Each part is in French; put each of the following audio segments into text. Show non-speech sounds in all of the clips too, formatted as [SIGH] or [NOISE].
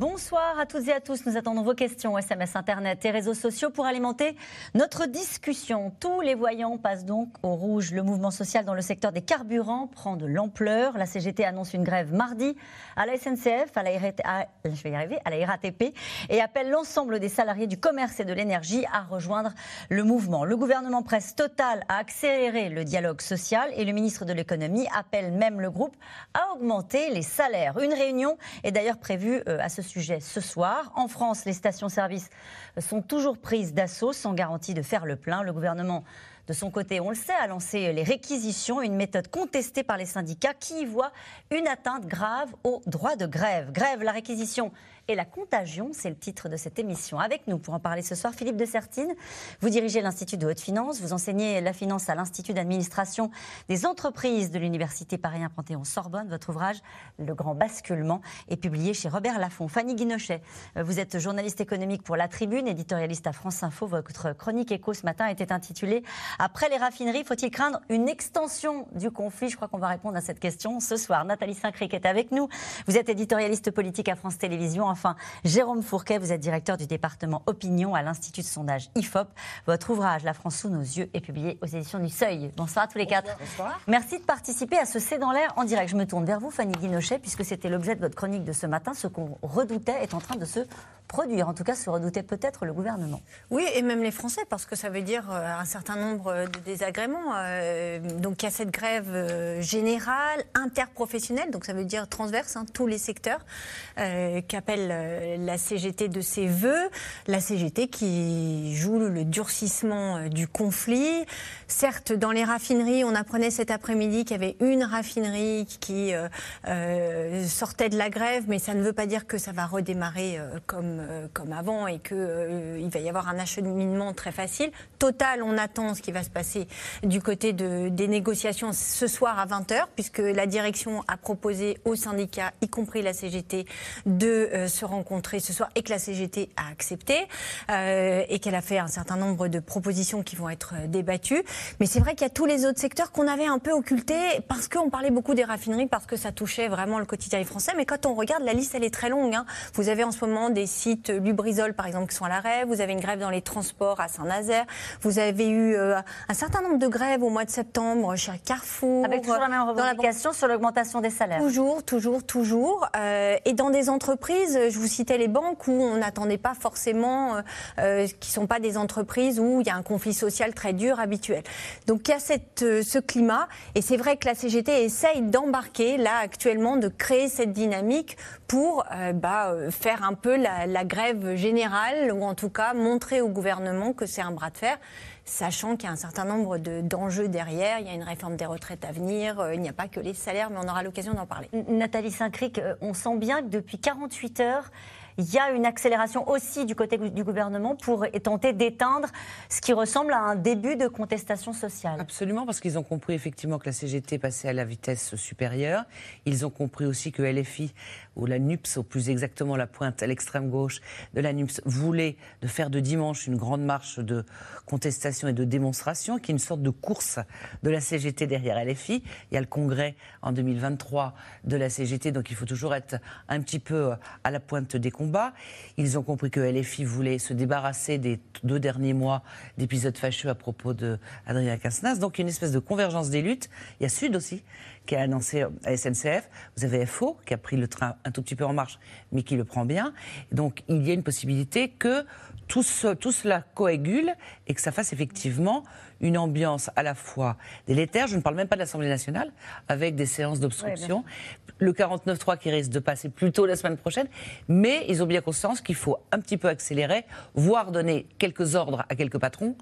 Bonsoir à toutes et à tous. Nous attendons vos questions, SMS, Internet et réseaux sociaux pour alimenter notre discussion. Tous les voyants passent donc au rouge. Le mouvement social dans le secteur des carburants prend de l'ampleur. La CGT annonce une grève mardi à la SNCF, à la, RATP et appelle l'ensemble des salariés du commerce et de l'énergie à rejoindre le mouvement. Le gouvernement presse Total à accélérer le dialogue social et le ministre de l'économie appelle même le groupe à augmenter les salaires. Une réunion est d'ailleurs prévue euh, à ce ce soir. En France, les stations-service sont toujours prises d'assaut sans garantie de faire le plein. Le gouvernement de son côté, on le sait, a lancé les réquisitions, une méthode contestée par les syndicats qui y voient une atteinte grave au droit de grève. Grève, la réquisition et la contagion, c'est le titre de cette émission. Avec nous pour en parler ce soir, Philippe de Sertine. Vous dirigez l'Institut de haute finance, vous enseignez la finance à l'Institut d'administration des entreprises de l'Université Paris 1 Panthéon-Sorbonne. Votre ouvrage, Le Grand Basculement, est publié chez Robert Laffont. Fanny Guinochet, vous êtes journaliste économique pour La Tribune, éditorialiste à France Info. Votre chronique écho ce matin était intitulée Après les raffineries, faut-il craindre une extension du conflit? Je crois qu'on va répondre à cette question ce soir. Nathalie Saint-Cric est avec nous. Vous êtes éditorialiste politique à France Télévisions. Enfin, Jérôme Fourquet, vous êtes directeur du département Opinion à l'Institut de sondage IFOP. Votre ouvrage La France sous nos yeux est publié aux éditions du Seuil. Bonsoir à tous les quatre. Bonsoir. Merci de participer à ce C'est dans l'air en direct. Je me tourne vers vous, Fanny Guinochet, puisque c'était l'objet de votre chronique de ce matin. Ce qu'on redoutait est en train de se produire. En tout cas, se redoutait peut-être le gouvernement. Oui, et même les Français, parce que ça veut dire euh, un certain nombre de désagréments. Euh, donc il y a cette grève euh, générale, interprofessionnelle, donc ça veut dire transverse, hein, tous les secteurs, qu'appelle euh, la CGT de ses voeux, la CGT qui joue le durcissement euh, du conflit. Certes, dans les raffineries, on apprenait cet après-midi qu'il y avait une raffinerie qui euh, sortait de la grève, mais ça ne veut pas dire que ça va redémarrer comme, avant et qu'il va y avoir un acheminement très facile. Total, on attend ce qui va se passer du côté de, des négociations ce soir à 20h, puisque la direction a proposé aux syndicats, y compris la CGT, de se rencontrer ce soir et que la CGT a accepté euh, et qu'elle a fait un certain nombre de propositions qui vont être euh, débattues. Mais c'est vrai qu'il y a tous les autres secteurs qu'on avait un peu occultés parce qu'on parlait beaucoup des raffineries, parce que ça touchait vraiment le quotidien français. Mais quand on regarde, la liste, elle est très longue. Hein. Vous avez en ce moment des sites Lubrizol, par exemple, qui sont à l'arrêt. Vous avez une grève dans les transports à Saint-Nazaire. Vous avez eu euh, un certain nombre de grèves au mois de septembre chez Carrefour. Avec toujours la même revendication sur l'augmentation des salaires. Toujours, toujours, toujours. et dans des entreprises, je vous cite les banques où on n'attendait pas forcément, euh, euh, qui ne sont pas des entreprises où il y a un conflit social très dur habituel. Donc il y a cette, euh, ce climat et c'est vrai que la CGT essaye d'embarquer là actuellement, de créer cette dynamique pour bah, faire un peu la grève générale ou en tout cas montrer au gouvernement que c'est un bras de fer sachant qu'il y a un certain nombre d'enjeux derrière. Il y a une réforme des retraites à venir. il n'y a pas que les salaires, mais on aura l'occasion d'en parler. Nathalie Saint-Cric, on sent bien que depuis 48 heures, il y a une accélération aussi du côté du gouvernement pour tenter d'éteindre ce qui ressemble à un début de contestation sociale. Absolument, parce qu'ils ont compris effectivement que la CGT passait à la vitesse supérieure. Ils ont compris aussi que LFI, ou la NUPS, ou plus exactement la pointe à l'extrême gauche de la NUPS, voulait de faire de dimanche une grande marche de contestation et de démonstration, qui est une sorte de course de la CGT derrière LFI. Il y a le congrès en 2023 de la CGT, donc il faut toujours être un petit peu à la pointe des combats ils ont compris que LFI voulait se débarrasser des deux derniers mois d'épisodes fâcheux à propos de Adrien Quincenas. Donc une espèce de convergence des luttes. Il y a Sud aussi qui a annoncé à SNCF. Vous avez FO qui a pris le train un tout petit peu en marche, mais qui le prend bien. Donc il y a une possibilité que tout, cela coagule et que ça fasse effectivement une ambiance à la fois délétère, je ne parle même pas de l'Assemblée nationale, avec des séances d'obstruction, le 49-3 qui risque de passer plus tôt la semaine prochaine, mais ils ont bien conscience qu'il faut un petit peu accélérer, voire donner quelques ordres à quelques patrons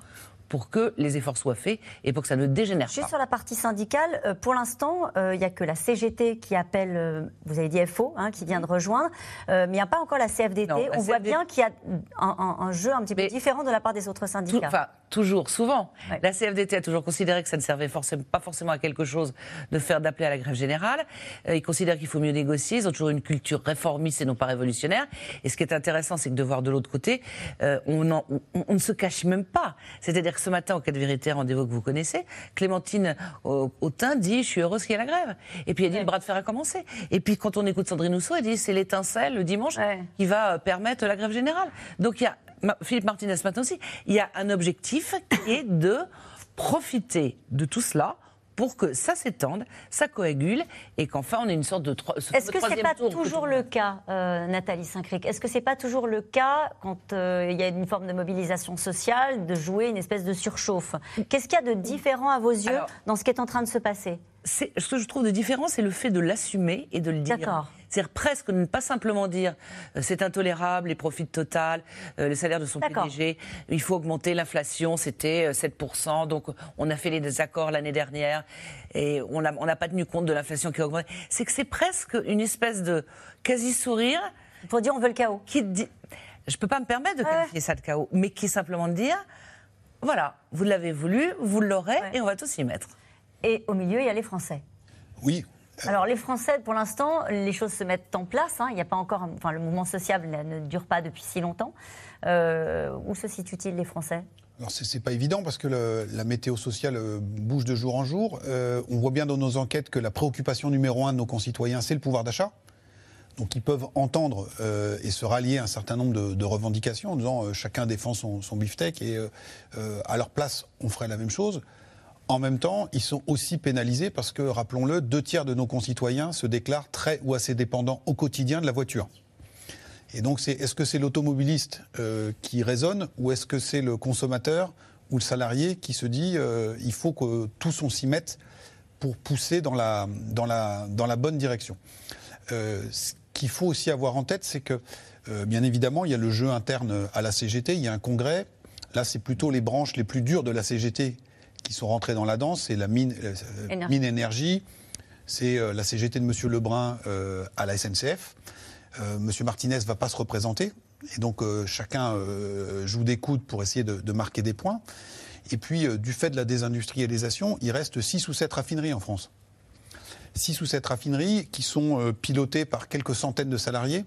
pour que les efforts soient faits et pour que ça ne dégénère Juste pas. sur la partie syndicale, euh, pour l'instant, euh, il n'y a que la CGT qui appelle, euh, vous avez dit FO, hein, qui vient de rejoindre, euh, mais il n'y a pas encore la CFDT. Non, la On voit bien qu'il y a un, un- un jeu un petit peu Mais- différent de la part des autres Tout- syndicats. enfin, toujours, souvent. Ouais. La CFDT a toujours considéré que ça ne servait forcément, pas forcément à quelque chose de faire d'appeler à la grève générale. Euh, ils considèrent qu'il faut mieux négocier. Ils ont toujours une culture réformiste et non pas révolutionnaire. Et ce qui est intéressant, c'est que de voir de l'autre côté, euh, on, en- on- on ne se cache même pas. C'est-à-dire que ce matin, au cas de vérité, rendez-vous que vous connaissez, Clémentine Autain dit Je suis heureuse qu'il y ait la grève. Et puis elle dit Le bras de fer a commencé. Et puis quand on écoute Sandrine Rousseau, elle dit C'est l'étincelle le dimanche Ouais. qui va euh, permettre la grève générale. Donc il y a Philippe Martinez ce matin aussi, il y a un objectif qui est de profiter de tout cela pour que ça s'étende, ça coagule et qu'enfin on ait une sorte de, tro- Est-ce que c'est pas toujours le cas, euh, Nathalie Saint-Cric? Est-ce que c'est pas toujours le cas quand euh, il y a une forme de mobilisation sociale, de jouer une espèce de surchauffe? Qu'est-ce qu'il y a de différent à vos yeux Alors- dans ce qui est en train de se passer? Ce que je trouve de différent, c'est le fait de l'assumer et de le dire. D'accord. C'est-à-dire presque ne pas simplement dire euh, c'est intolérable, les profits total, euh, le salaire de son. PDG, il faut augmenter l'inflation, c'était euh, 7%, donc on a fait les désaccords l'année dernière et on n'a on pas tenu compte de l'inflation qui a augmenté. C'est que c'est presque une espèce de quasi-sourire Pour dire on veut le chaos. qui dit, je peux pas me permettre de Ouais. qualifier ça de chaos, mais qui est simplement de dire, voilà, vous l'avez voulu, vous l'aurez Ouais. et on va tous y mettre. Et au milieu, il y a les Français. Oui, Alors les Français, pour l'instant, les choses se mettent en place. hein. Il n'y a pas encore, enfin, le mouvement social là, ne dure pas depuis si longtemps. Euh, où se situent-ils les Français? Alors c'est pas évident parce que la météo sociale euh, bouge de jour en jour. Euh, on voit bien dans nos enquêtes que la préoccupation numéro un de nos concitoyens, c'est le pouvoir d'achat. Donc ils peuvent entendre et se rallier à un certain nombre de, revendications en disant chacun défend son, beefsteak et à leur place on ferait la même chose. En même temps, ils sont aussi pénalisés parce que, rappelons-le, deux tiers de nos concitoyens se déclarent très ou assez dépendants au quotidien de la voiture. Et donc, est-ce que c'est l'automobiliste euh, qui raisonne ou est-ce que c'est le consommateur ou le salarié qui se dit euh, il faut que tous on s'y mette pour pousser dans la, bonne direction? Euh, Ce qu'il faut aussi avoir en tête, c'est que, bien évidemment, il y a le jeu interne à la CGT, il y a un congrès. Là, c'est plutôt les branches les plus dures de la CGT qui sont rentrées dans la danse. C'est la mine, euh, Énergie. mine énergie, c'est euh, la CGT de M. Lebrun euh, à la SNCF. Euh, Monsieur Martinez va pas se représenter. Et donc euh, chacun joue des coudes pour essayer de, de marquer des points. Et puis du fait de la désindustrialisation, il reste 6 ou 7 raffineries en France. 6 ou 7 raffineries qui sont pilotées par quelques centaines de salariés.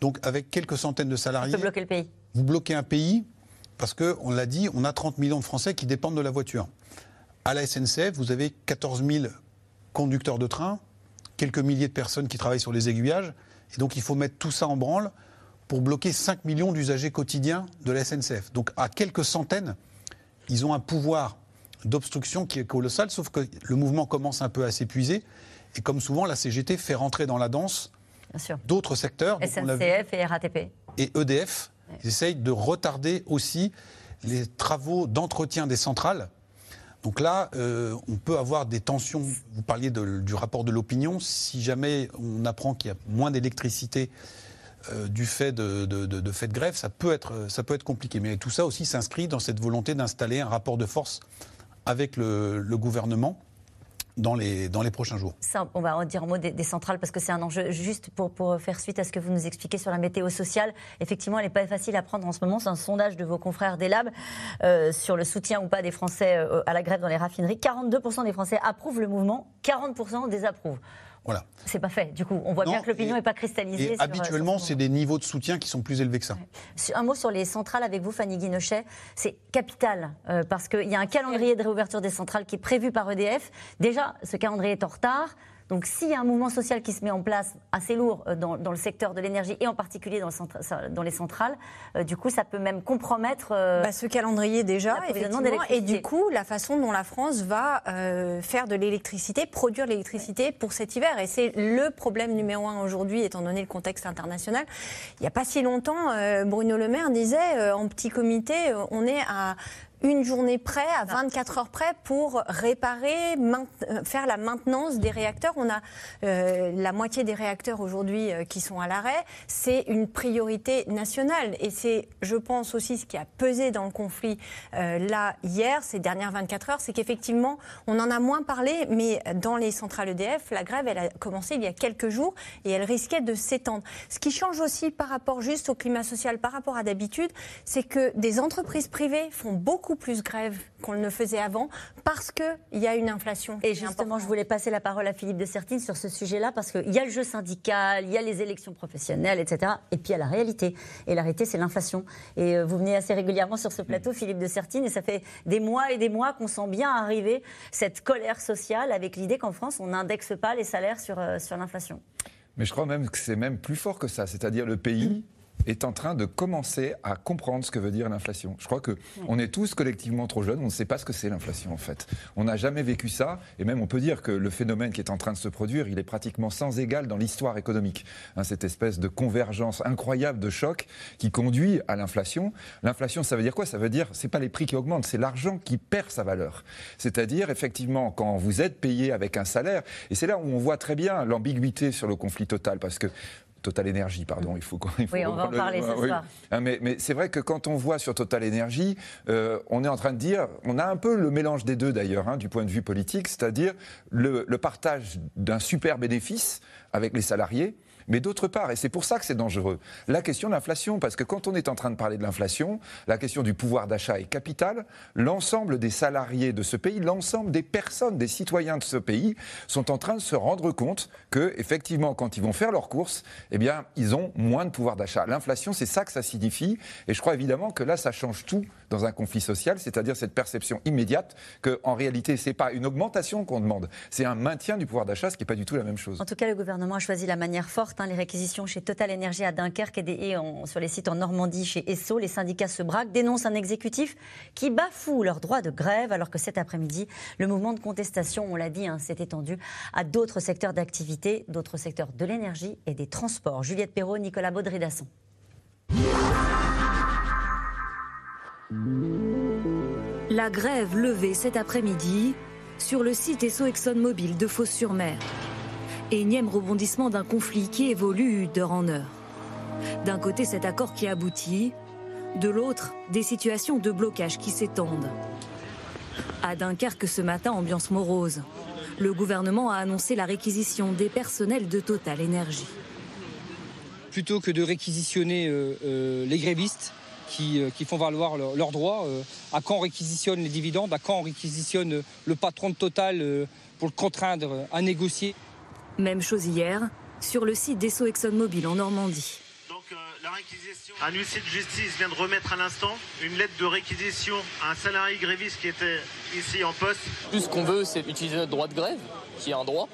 Donc avec quelques centaines de salariés, peut bloquer le pays. vous bloquez un pays parce que, on l'a dit, on a 30 millions de Français qui dépendent de la voiture. À la SNCF, vous avez 14 000 conducteurs de train, quelques milliers de personnes qui travaillent sur les aiguillages. Et donc, il faut mettre tout ça en branle pour bloquer 5 millions d'usagers quotidiens de la SNCF. Donc, à quelques centaines, ils ont un pouvoir d'obstruction qui est colossal, sauf que le mouvement commence un peu à s'épuiser. Et comme souvent, la CGT fait rentrer dans la danse d'autres secteurs. SNCF et RATP. et EDF, ils essayent de retarder aussi les travaux d'entretien des centrales. Donc là, euh, on peut avoir des tensions. Vous parliez du rapport de l'opinion. Si jamais on apprend qu'il y a moins d'électricité euh, du fait de, de, de- grève, ça peut, être, compliqué. Mais tout ça aussi s'inscrit dans cette volonté d'installer un rapport de force avec le gouvernement dans les, prochains jours. On va en dire en mot des, centrales parce que c'est un enjeu. Juste pour, pour faire suite à ce que vous nous expliquez sur la météo sociale, effectivement, elle n'est pas facile à prendre en ce moment. C'est un sondage de vos confrères des Labs euh, sur le soutien ou pas des Français euh, à la grève dans les raffineries. 42% des Français approuvent le mouvement, 40% désapprouvent. Voilà. C'est pas fait. Du coup, on voit Non, bien que l'opinion n'est pas cristallisée. Et sur, euh, habituellement, c'est des niveaux de soutien qui sont plus élevés que ça. Un mot sur les centrales avec vous, Fanny Guinochet. C'est capital euh, parce qu'il y a un calendrier de réouverture des centrales qui est prévu par EDF. Déjà, ce calendrier est en retard. Donc, s'il y a un mouvement social qui se met en place assez lourd euh, dans, dans le secteur de l'énergie et en particulier dans, le centra- dans les centrales, euh, du coup, ça peut même compromettre. euh, Bah, ce calendrier déjà, effectivement, et du coup la façon dont la France va euh, faire de l'électricité, produire l'électricité pour cet hiver. Et c'est le problème numéro un aujourd'hui, étant donné le contexte international. Il n'y a pas si longtemps, Bruno Le Maire disait en petit comité, on est à une journée près, à 24 heures près, pour réparer, euh, faire la maintenance des réacteurs. On a euh, la moitié des réacteurs aujourd'hui euh, qui sont à l'arrêt. C'est une priorité nationale. Et c'est, je pense aussi, ce qui a pesé dans le conflit là, hier, ces dernières 24 heures, c'est qu'effectivement, on en a moins parlé, mais dans les centrales EDF, la grève, elle a commencé il y a quelques jours et elle risquait de s'étendre. Ce qui change aussi par rapport juste au climat social, par rapport à d'habitude, c'est que des entreprises privées font beaucoup plus grève qu'on ne le faisait avant parce qu'il y a une inflation. Et justement, je voulais passer la parole à Philippe de Sertine sur ce sujet-là parce qu'il y a le jeu syndical, il y a les élections professionnelles, etc. Et puis il y a la réalité. Et la réalité, c'est l'inflation. Et euh, vous venez assez régulièrement sur ce plateau, Philippe de Sertine, et ça fait des mois et des mois qu'on sent bien arriver cette colère sociale avec l'idée qu'en France, on n'indexe pas les salaires sur, euh, sur l'inflation. Mais je crois même que c'est même plus fort que ça. C'est-à-dire le pays est en train de commencer à comprendre ce que veut dire l'inflation. Je crois que on est tous collectivement trop jeunes, on ne sait pas ce que c'est l'inflation en fait. On n'a jamais vécu ça, et même on peut dire que le phénomène qui est en train de se produire, il est pratiquement sans égal dans l'histoire économique. Hein, cette espèce de convergence incroyable de choc qui conduit à l'inflation. L'inflation, ça veut dire quoi? Ça veut dire, c'est pas les prix qui augmentent, c'est l'argent qui perd sa valeur. C'est-à-dire, effectivement, quand vous êtes payé avec un salaire, et c'est là où on voit très bien l'ambiguïté sur le conflit total, parce que Total Énergie, pardon, il faut, faut Oui, on va en parler ce soir. Ah, mais, mais c'est vrai que quand on voit sur Total Énergie, euh, on est en train de dire, on a un peu le mélange des deux d'ailleurs, hein, du point de vue politique, c'est-à-dire le, le partage d'un super bénéfice avec les salariés, mais d'autre part, et c'est pour ça que c'est dangereux, la question de l'inflation, parce que quand on est en train de parler de l'inflation, la question du pouvoir d'achat est capitale. L'ensemble des salariés de ce pays, l'ensemble des personnes, des citoyens de ce pays sont en train de se rendre compte que, effectivement, quand ils vont faire leurs courses, eh bien, ils ont moins de pouvoir d'achat. L'inflation, c'est ça que ça signifie, et je crois évidemment que là, ça change tout dans un conflit social, c'est-à-dire cette perception immédiate qu'en réalité, ce n'est pas une augmentation qu'on demande, c'est un maintien du pouvoir d'achat, ce qui n'est pas du tout la même chose. En tout cas, le gouvernement a choisi la manière forte, les réquisitions chez Total Energy à Dunkerque et, sur les sites en Normandie chez Esso. Les syndicats se braquent, dénoncent un exécutif qui bafoue leur droit de grève, alors que cet après-midi, le mouvement de contestation, on l'a dit, hein, s'est étendu à d'autres secteurs d'activité, d'autres secteurs de l'énergie et des transports. Juliette Perrault, Nicolas Baudry-Dasson. La grève levée cet après-midi sur le site Esso ExxonMobil de Fos-sur-Mer. Énième rebondissement d'un conflit qui évolue d'heure en heure. D'un côté, cet accord qui aboutit, de l'autre, des situations de blocage qui s'étendent. À Dunkerque ce matin, ambiance morose. Le gouvernement a annoncé la réquisition des personnels de Total Énergie. Plutôt que de réquisitionner euh, euh, les grévistes, euh, qui, font valoir leurs droits. Euh, à quand on réquisitionne les dividendes, à quand on réquisitionne le patron de Total euh, pour le contraindre à négocier? Même chose hier, sur le site d'Esso ExxonMobil en Normandie. Donc la réquisition, un huissier de justice vient de remettre à l'instant une lettre de réquisition à un salarié gréviste qui était ici en poste. Tout ce qu'on veut, c'est utiliser notre droit de grève, qui est un droit.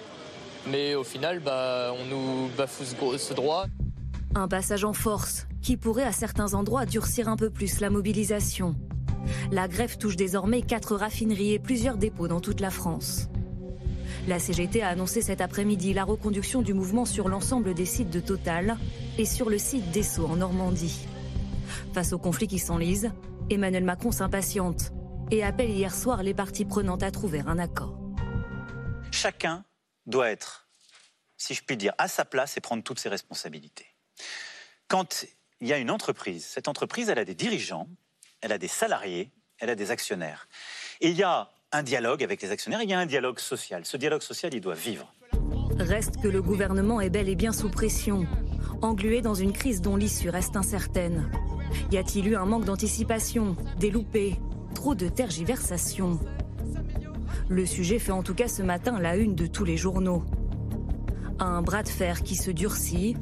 Mais au final, bah, on nous bafoue ce droit. Un passage en force qui pourrait à certains endroits durcir un peu plus la mobilisation. La grève touche désormais quatre raffineries et plusieurs dépôts dans toute la France. La CGT a annoncé cet après-midi la reconduction du mouvement sur l'ensemble des sites de Total et sur le site d'Esso en Normandie. Face au conflit qui s'enlise, Emmanuel Macron s'impatiente et appelle hier soir les parties prenantes à trouver un accord. Chacun doit être, si je puis dire, à sa place et prendre toutes ses responsabilités. Quand il y a une entreprise, cette entreprise, elle a des dirigeants, elle a des salariés, elle a des actionnaires. Il y a un dialogue avec les actionnaires, il y a un dialogue social. Ce dialogue social, il doit vivre. Reste que le gouvernement est bel et bien sous pression, englué dans une crise dont l'issue reste incertaine. Y a-t-il eu un manque d'anticipation, des loupés, trop de tergiversations? Le sujet fait en tout cas ce matin la une de tous les journaux. Un bras de fer qui se durcit,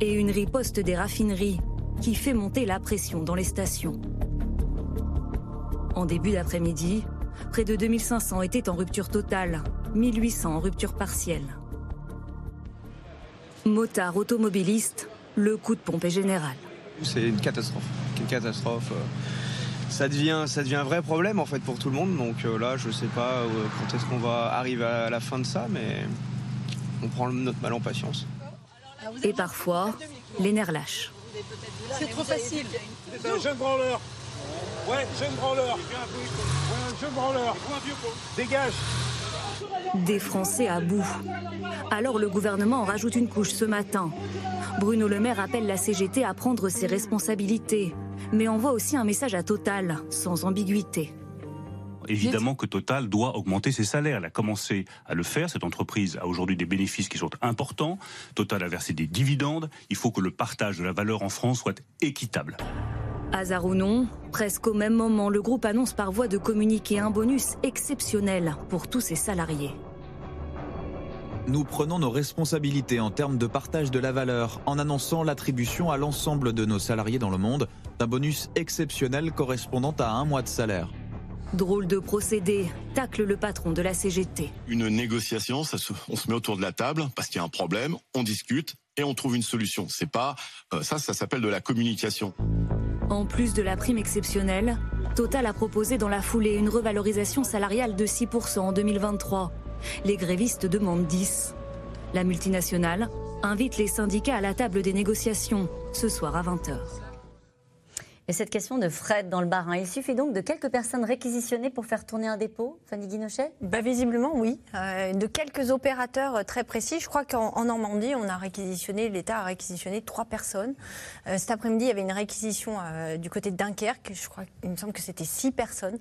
et une riposte des raffineries qui fait monter la pression dans les stations. En début d'après-midi, près de 2500 étaient en rupture totale, 1800 en rupture partielle. Motard automobiliste, le coup de pompe est général. C'est une catastrophe. Une catastrophe. Euh, ça devient, ça devient un vrai problème en fait pour tout le monde. Donc euh, là, je sais pas euh, quand est-ce qu'on va arriver à la fin de ça, mais on prend notre mal en patience. Et parfois, les nerfs lâchent. C'est trop facile. C'est un jeune branleur. Ouais, jeune branleur. Ouais, jeune branleur. Dégage. Des Français à bout. Alors le gouvernement en rajoute une couche ce matin. Bruno Le Maire appelle la CGT à prendre ses responsabilités, mais envoie aussi un message à Total, sans ambiguïté. Évidemment que Total doit augmenter ses salaires. Elle a commencé à le faire. Cette entreprise a aujourd'hui des bénéfices qui sont importants. Total a versé des dividendes. Il faut que le partage de la valeur en France soit équitable. Hasard ou non, presque au même moment, le groupe annonce par voie de communiquer un bonus exceptionnel pour tous ses salariés. Nous prenons nos responsabilités en termes de partage de la valeur en annonçant l'attribution à l'ensemble de nos salariés dans le monde d'un bonus exceptionnel correspondant à un mois de salaire. Drôle de procédé, tacle le patron de la CGT. Une négociation, ça se- on se met autour de la table parce qu'il y a un problème, on discute et on trouve une solution. C'est pas euh, ça, ça s'appelle de la communication. En plus de la prime exceptionnelle, Total a proposé dans la foulée une revalorisation salariale de 6% en 2023. Les grévistes demandent 10. La multinationale invite les syndicats à la table des négociations ce soir à 20h. Et cette question de Fred dans le Barin, il suffit donc de quelques personnes réquisitionnées pour faire tourner un dépôt, Fanny Guinochet? Bah, visiblement, oui. Euh, de quelques opérateurs euh, très précis. Je crois qu'en en Normandie, on a réquisitionné, l'État a réquisitionné trois personnes. Euh, cet après-midi, il y avait une réquisition du côté de Dunkerque. Je crois, il me semble que c'était six personnes.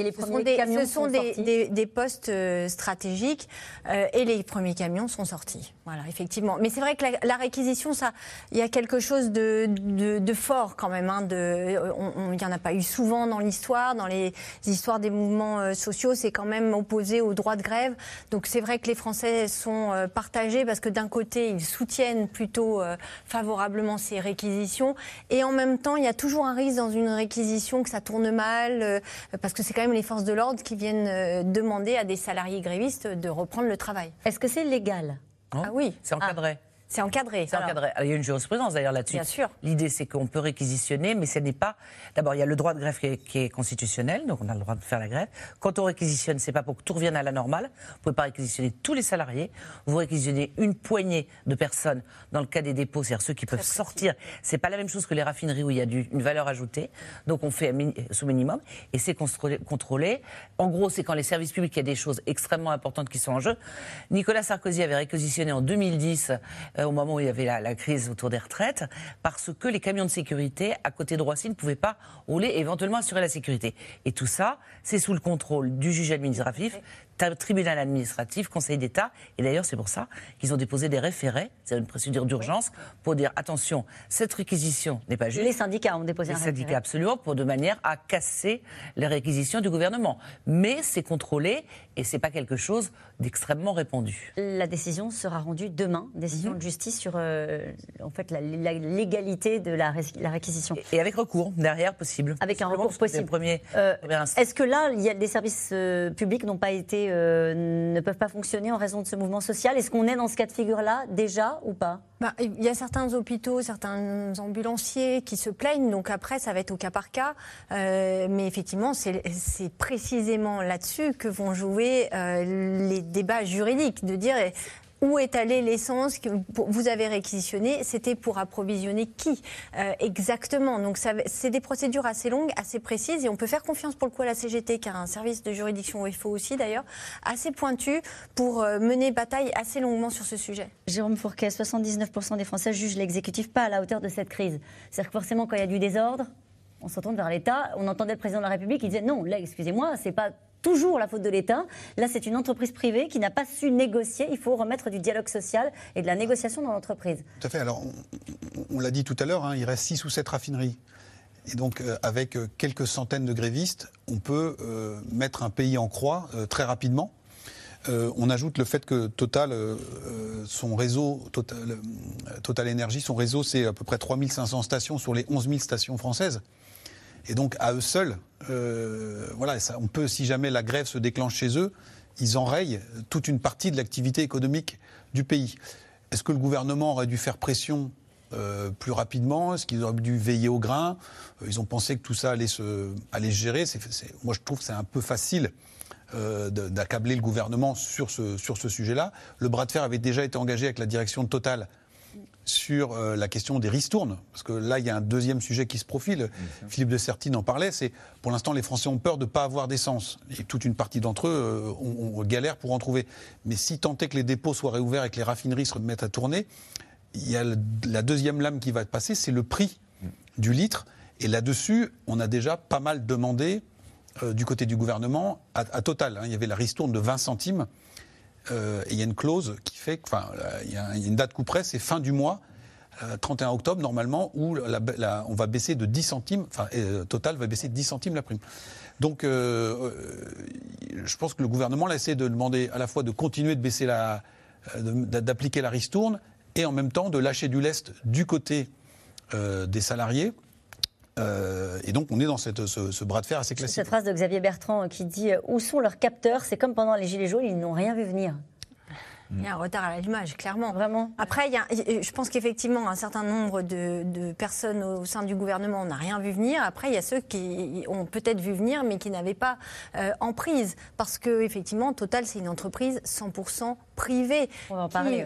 Et les ce premiers sont des, camions ce sont sont des, sortis des- des postes euh, stratégiques euh, et les premiers camions sont sortis. Voilà, effectivement. Mais c'est vrai que la, la réquisition, ça, il y a quelque chose de, de- de fort quand même. hein, de, euh, on- il n'y en a pas eu souvent dans l'histoire, dans les histoires des mouvements euh, sociaux, c'est quand même opposé au droit de grève. Donc c'est vrai que les Français sont euh, partagés parce que d'un côté, ils soutiennent plutôt favorablement ces réquisitions et en même temps, il y a toujours un risque dans une réquisition que ça tourne mal parce que c'est quand même les forces de l'ordre qui viennent euh, demander à des salariés grévistes de reprendre le travail. Est-ce que c'est légal? Ah oui. C'est encadré. C'est encadré. C'est encadré. Alors, il y a une jurisprudence d'ailleurs là-dessus. Bien sûr. L'idée, c'est qu'on peut réquisitionner, mais ce n'est pas. D'abord, il y a le droit de grève qui est, qui est constitutionnel, donc on a le droit de faire la grève. Quand on réquisitionne, c'est pas pour que tout revienne à la normale. Vous pouvez pas réquisitionner tous les salariés. Vous réquisitionnez une poignée de personnes dans le cas des dépôts, c'est-à-dire ceux qui peuvent sortir. C'est pas la même chose que les raffineries où il y a du- une valeur ajoutée. Donc on fait mini- sous minimum et c'est contrôlé. En gros, c'est quand les services publics, il y a des choses extrêmement importantes qui sont en jeu. Nicolas Sarkozy avait réquisitionné en 2010, euh, au moment où il y avait la, crise autour des retraites, parce que les camions de sécurité à côté de Roissy ne pouvaient pas rouler et éventuellement assurer la sécurité. Et tout ça, c'est sous le contrôle du juge administratif, tribunal administratif, Conseil d'État. Et d'ailleurs, c'est pour ça qu'ils ont déposé des référés, c'est une procédure d'urgence, pour dire attention, cette réquisition n'est pas juste. Les syndicats ont déposé Les un référé. syndicats, absolument, pour de manière à casser les réquisitions du gouvernement. Mais c'est contrôlé et c'est pas quelque chose d'extrêmement répandu. La décision sera rendue demain, décision Mhm. de justice sur euh, en fait, la, la légalité de la, ré- la réquisition. Et avec recours derrière possible. Avec un recours possible. Euh. Est-ce que là, il y a des services euh, publics n'ont pas été, euh, ne peuvent pas fonctionner en raison de ce mouvement social Est-ce qu'on est dans ce cas de figure-là déjà ou pas? Bah, Il y a certains hôpitaux, certains ambulanciers qui se plaignent, donc après, ça va être au cas par cas. Euh, mais effectivement, c'est précisément là-dessus que vont jouer euh, les débats juridiques, de dire où est allée l'essence que vous avez réquisitionné? C'était pour approvisionner qui euh, exactement? Donc c'est des procédures assez longues, assez précises, et on peut faire confiance pour le coup à la CGT, qui a un service de juridiction UFO aussi d'ailleurs, assez pointu pour euh, mener bataille assez longuement sur ce sujet. Jérôme Fourquet, 79% des Français jugent l'exécutif pas à la hauteur de cette crise. C'est-à-dire que forcément, quand il y a du désordre, on se tourne vers l'État. On entendait le président de la République qui disait non, là, excusez-moi, c'est pas toujours la faute de l'État. Là, c'est une entreprise privée qui n'a pas su négocier. Il faut remettre du dialogue social et de la négociation dans l'entreprise. Tout à fait. Alors, on, l'a dit tout à l'heure, hein, il reste 6 ou 7 raffineries. Et donc, euh, avec euh, quelques centaines de grévistes, on peut euh, mettre un pays en croix très rapidement. On ajoute le fait que Total, son réseau, Total, Total Energy, son réseau, c'est à peu près 3500 stations sur les 11 000 stations françaises. Et donc, à eux seuls, euh, voilà, on peut, si jamais la grève se déclenche chez eux, ils enrayent toute une partie de l'activité économique du pays. Est-ce que le gouvernement aurait dû faire pression euh, plus rapidement? Est-ce qu'ils auraient dû veiller au grain? Euh, Ils ont pensé que tout ça allait se, allait gérer. Moi, je trouve que c'est un peu facile d'accabler le gouvernement sur ce, sur ce sujet-là. Le bras de fer avait déjà été engagé avec la direction de Total sur euh, la question des ristournes, parce que là, il y a un deuxième sujet qui se profile. Philippe de Sertine en parlait, c'est pour l'instant, les Français ont peur de ne pas avoir d'essence. Et toute une partie d'entre eux euh, ont galère pour en trouver. Mais si tant est que les dépôts soient réouverts et que les raffineries se remettent à tourner, il y a le- la deuxième lame qui va passer, c'est le prix du litre. Et là-dessus, on a déjà pas mal demandé euh, du côté du gouvernement à, à Total. hein. Il y avait la ristourne de 20 centimes. Euh, et il y a une clause qui fait, enfin, euh, il y a a une date coup près, c'est fin du mois, euh, 31 octobre normalement, où on va baisser de 10 centimes, enfin, euh, Total va baisser de 10 centimes la prime. Donc, euh, euh, je pense que le gouvernement là, essaie de demander à la fois de continuer euh, d'appliquer la ristourne, et en même temps de lâcher du lest du côté euh, des salariés. Euh, et donc, on est dans cette- ce, ce bras de fer assez classique. Cette phrase de Xavier Bertrand euh, qui dit euh, Où sont leurs capteurs? C'est comme pendant les Gilets jaunes, ils n'ont rien vu venir. Il y a un retard à l'allumage, clairement. Vraiment. Après, il y a- je pense qu'effectivement, un certain nombre de, de personnes au sein du gouvernement n'a rien vu venir. Après, il y a ceux qui ont peut-être vu venir, mais qui n'avaient pas euh, en prise. Parce que, effectivement, Total, c'est une entreprise 100% privée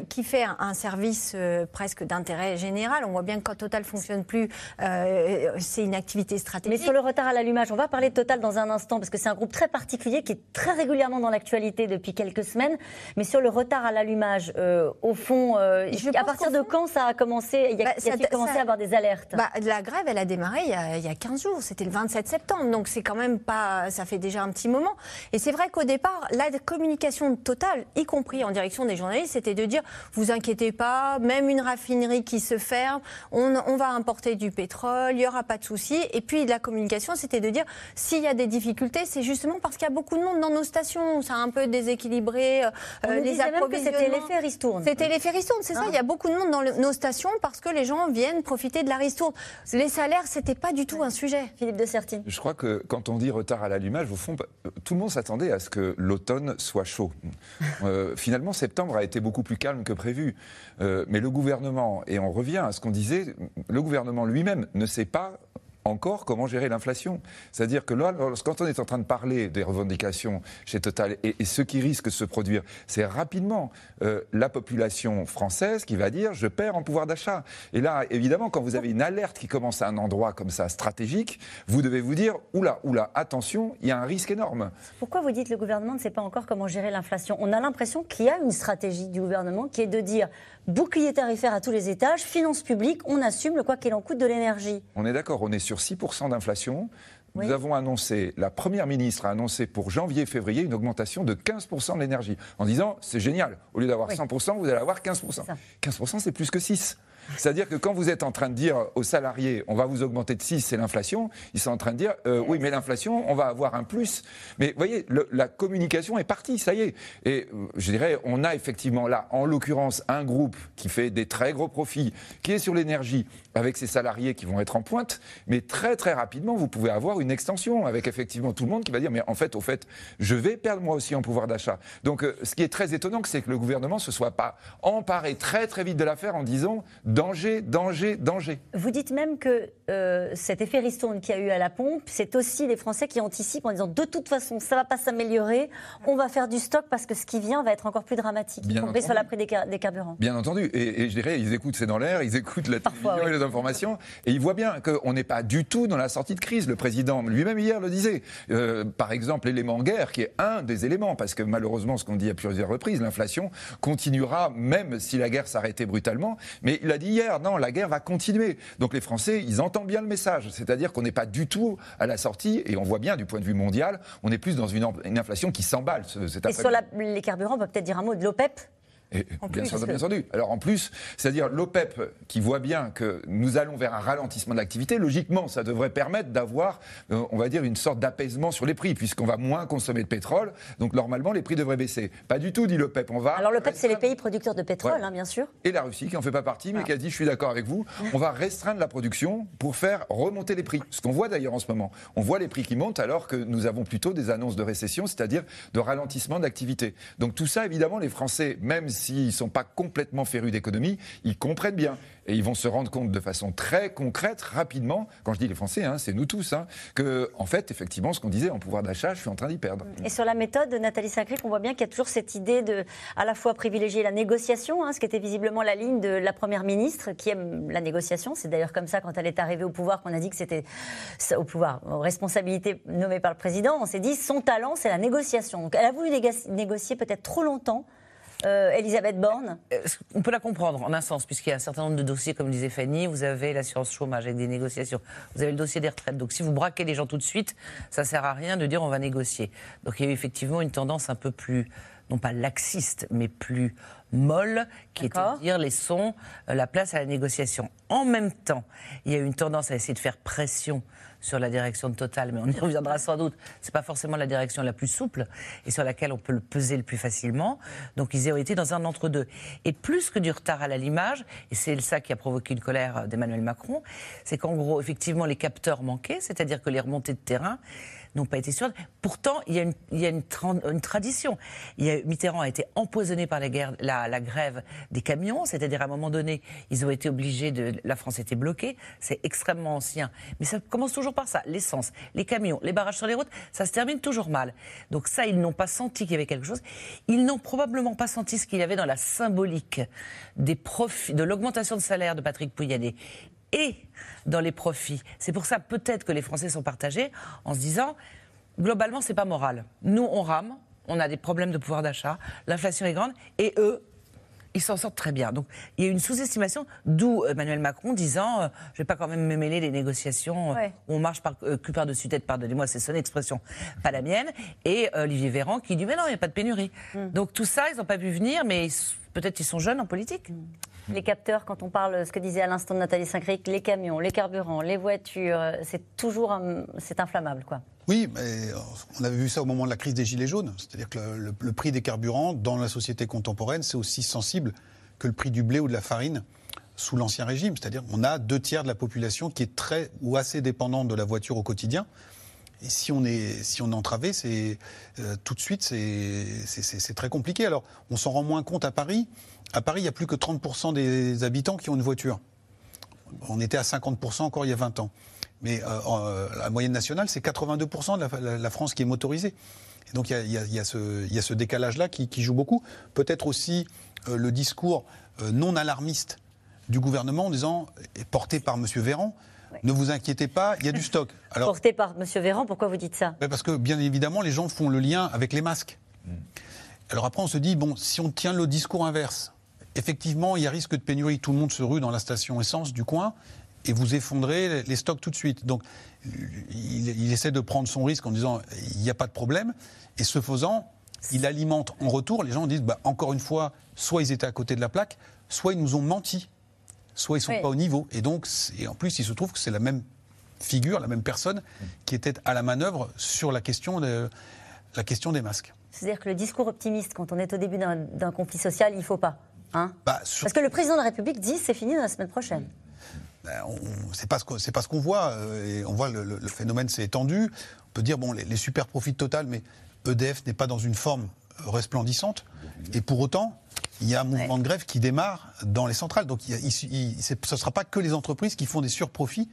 qui, qui fait un, un service euh, presque d'intérêt général. On voit bien que quand Total fonctionne plus, euh, c'est une activité Mais stratégique. sur le retard à l'allumage, on va parler de Total dans un instant, parce que c'est un groupe très particulier qui est très régulièrement dans l'actualité depuis quelques semaines. Mais sur le retard à l'allumage, euh, au fond, Je à partir de fond- quand ça a commencé Il y a, Bah, y ça- commencé ça- à avoir des alertes? Bah, la grève, elle a démarré il y a, il y a 15 jours. C'était le 27 septembre. Donc, c'est quand même pas. Ça fait déjà un petit moment. Et c'est vrai qu'au départ, la communication totale, y compris en direction des journalistes, c'était de dire vous inquiétez pas, même une raffinerie qui se ferme, on, on va importer du pétrole, il n'y aura pas de souci. Et puis, la communication, c'était de dire s'il y a des difficultés, c'est justement parce qu'il y a beaucoup de monde dans nos stations. Ça a un peu déséquilibré euh, On nous les que c'était approvisionnements. l'effet ristourne. C'était l'effet ristourne, c'est ça. Hein Il y a beaucoup de monde dans le- nos stations parce que les gens viennent profiter de la ristourne. Les salaires, c'était pas du tout un sujet. Philippe de Sertine. Je crois que quand on dit retard à l'allumage, au fond, euh, tout le monde s'attendait à ce que l'automne soit chaud. Euh, finalement, septembre a été beaucoup plus calme que prévu. Euh, mais le gouvernement, et on revient à ce qu'on disait, le gouvernement lui-même ne sait pas encore comment gérer l'inflation. C'est-à-dire que là, quand on est en train de parler des revendications chez Total et, et ce qui risque de se produire, c'est rapidement euh, la population française qui va dire je perds en pouvoir d'achat. Et là, évidemment, quand vous avez une alerte qui commence à un endroit comme ça stratégique, vous devez vous dire oula, oula, attention, il y a un risque énorme. Pourquoi vous dites que le gouvernement ne sait pas encore comment gérer l'inflation? On a l'impression qu'il y a une stratégie du gouvernement qui est de dire bouclier tarifaire à tous les étages, finances publiques, on assume le quoi qu'il en coûte de l'énergie. On est d'accord, on est sur 6% d'inflation. Nous Oui. avons annoncé, la première ministre a annoncé pour janvier-février une augmentation de 15% de l'énergie, en disant c'est génial, au lieu d'avoir Oui. 100%, vous allez avoir 15%. 15% c'est plus que 6. C'est-à-dire que quand vous êtes en train de dire aux salariés on va vous augmenter de 6, c'est l'inflation, ils sont en train de dire euh, oui mais l'inflation, on va avoir un plus. Mais vous voyez, la communication est partie, ça y est. Et euh, je dirais, on a effectivement là, en l'occurrence, un groupe qui fait des très gros profits, qui est sur l'énergie, avec ses salariés qui vont être en pointe, mais très très rapidement, vous pouvez avoir une extension avec effectivement tout le monde qui va dire mais en fait, au fait, je vais perdre moi aussi en pouvoir d'achat. Donc euh, ce qui est très étonnant, c'est que le gouvernement se soit pas emparé très très vite de l'affaire en disant danger, danger, danger. Vous dites même que euh, cet effet ristourne qu'il y a eu à la pompe, c'est aussi les Français qui anticipent en disant de toute façon, ça va pas s'améliorer, on va faire du stock parce que ce qui vient va être encore plus dramatique, y compris sur la prix des, car- des carburants. Bien entendu. Et, et je dirais, ils écoutent C'est dans l'air, ils écoutent la télévision oui. et les informations, et ils voient bien qu'on n'est pas du tout dans la sortie de crise. Le président lui-même hier le disait. Euh, par exemple, l'élément guerre, qui est un des éléments, parce que malheureusement, ce qu'on dit à plusieurs reprises, l'inflation continuera même si la guerre s'arrêtait brutalement. Mais il a dit hier, non, la guerre va continuer. Donc les Français, ils entendent bien le message. C'est-à-dire qu'on n'est pas du tout à la sortie, et on voit bien du point de vue mondial, on est plus dans une, une inflation qui s'emballe Et sur la- les carburants, on peut peut-être dire un mot de l'OPEP? Et, bien, sûr, bien entendu. Alors en plus, c'est-à-dire l'OPEP qui voit bien que nous allons vers un ralentissement de l'activité, logiquement, ça devrait permettre d'avoir, euh, on va dire, une sorte d'apaisement sur les prix, puisqu'on va moins consommer de pétrole. Donc normalement, les prix devraient baisser. Pas du tout, dit l'OPEP. On va Alors l'OPEP, c'est les pays producteurs de pétrole, Ouais. hein, bien sûr. et la Russie qui en fait pas partie, mais qui a dit je suis d'accord avec vous, on va restreindre la production pour faire remonter les prix. Ce qu'on voit d'ailleurs en ce moment, on voit les prix qui montent alors que nous avons plutôt des annonces de récession, c'est-à-dire de ralentissement d'activité. Donc tout ça, évidemment, les Français, même s'ils ne sont pas complètement férus d'économie, ils comprennent bien. Et ils vont se rendre compte de façon très concrète, rapidement, quand je dis les Français, hein, c'est nous tous, hein, que, en fait, effectivement, ce qu'on disait en pouvoir d'achat, je suis en train d'y perdre. Et sur la méthode de Nathalie Saint-Cric, on voit bien qu'il y a toujours cette idée de à la fois privilégier la négociation, hein, ce qui était visiblement la ligne de la Première ministre, qui aime la négociation. C'est d'ailleurs comme ça, quand elle est arrivée au pouvoir, qu'on a dit que c'était au pouvoir, aux responsabilités nommées par le président. On s'est dit, son talent, c'est la négociation. Donc elle a voulu négocier peut-être trop longtemps euh, Elisabeth Borne On peut la comprendre en un sens, puisqu'il y a un certain nombre de dossiers, comme disait Fanny. Vous avez l'assurance chômage avec des négociations. Vous avez le dossier des retraites. Donc si vous braquez les gens tout de suite, ça sert à rien de dire on va négocier. Donc il y a eu effectivement une tendance un peu plus, non pas laxiste, mais plus molle, qui est de dire laissons euh, la place à la négociation. En même temps, il y a eu une tendance à essayer de faire pression sur la direction de Total, mais on y reviendra sans doute. C'est pas forcément la direction la plus souple et sur laquelle on peut le peser le plus facilement. Donc ils ont été dans un entre-deux. Et plus que du retard à la limage, et c'est ça qui a provoqué une colère d'Emmanuel Macron, c'est qu'en gros, effectivement, les capteurs manquaient, c'est-à-dire que les remontées de terrain n'ont pas été sûres. Pourtant, il y a une, tradition. Il y a, Mitterrand a été empoisonné par la grève des camions, c'est-à-dire à un moment donné, ils ont été obligés de. La France était bloquée, c'est extrêmement ancien. Mais ça commence toujours par ça l'essence, les camions, les barrages sur les routes, ça se termine toujours mal. Donc, ça, ils n'ont pas senti qu'il y avait quelque chose. Ils n'ont probablement pas senti ce qu'il y avait dans la symbolique des profits, de l'augmentation de salaire de Patrick Pouyanné et dans les profits. C'est pour ça peut-être que les Français sont partagés en se disant globalement c'est pas moral. Nous on rame, on a des problèmes de pouvoir d'achat, l'inflation est grande et eux ils s'en sortent très bien. Donc il y a une sous-estimation, d'où Emmanuel Macron disant je euh, je vais pas quand même me mêler des négociations euh, où on marche par, euh, cul par-dessus tête, pardonnez-moi, c'est son expression, pas la mienne. Et Olivier Véran qui dit mais non, il n'y a pas de pénurie. Mm. Donc tout ça, ils n'ont pas pu venir, mais peut-être ils sont jeunes en politique. Mm les capteurs, quand on parle, ce que disait à l'instant Nathalie Saint-Cric, les camions, les carburants, les voitures, c'est toujours c'est inflammable, quoi. Oui, mais euh, on avait vu ça au moment de la crise des Gilets jaunes. C'est-à-dire que le, prix des carburants dans la société contemporaine, c'est aussi sensible que le prix du blé ou de la farine sous l'Ancien Régime. C'est-à-dire qu'on a deux tiers de la population qui est très ou assez dépendante de la voiture au quotidien. Si on est, si on est entravé, c'est euh, tout de suite, c'est très compliqué. Alors, on s'en rend moins compte à Paris. À Paris, il n'y a plus que 30% des habitants qui ont une voiture. On était à 50% encore il y a 20 ans. Mais euh, euh, la moyenne nationale, c'est 82% de la, France qui est motorisée. Donc il y, a, ce, décalage-là qui, joue beaucoup. Peut-être aussi le discours non alarmiste du gouvernement en disant, porté par M. Véran, ne vous inquiétez pas, il y a du stock. [LAUGHS] Alors, Porté par M. Véran, pourquoi vous dites ça? Parce que, bien évidemment, les gens font le lien avec les masques. Alors après, on se dit, bon, si on tient le discours inverse, effectivement, il y a risque de pénurie. Tout le monde se rue dans la station essence du coin et vous effondrez les stocks tout de suite. Donc, il, essaie de prendre son risque en disant, il n'y a pas de problème. Et ce faisant, il alimente en retour. Les gens disent, bah, encore une fois, soit ils étaient à côté de la plaque, soit ils nous ont menti soit ils ne sont pas au niveau. Et donc, et en plus, il se trouve que c'est la même figure, la même personne qui était à la manœuvre sur la question, de, la question des masques. C'est-à-dire que le discours optimiste, quand on est au début d'un conflit social, il ne faut pas. Hein? Bah, Parce que le président de la République dit c'est fini dans la semaine prochaine. Ben, c'est pas ce qu'on voit. Euh, et on voit le, le phénomène s'est étendu. On peut dire bon les, les super profits total, mais EDF n'est pas dans une forme resplendissante. Et pour autant, il y a un mouvement de grève qui démarre dans les centrales. Donc ce ne sera pas que les entreprises qui font des surprofits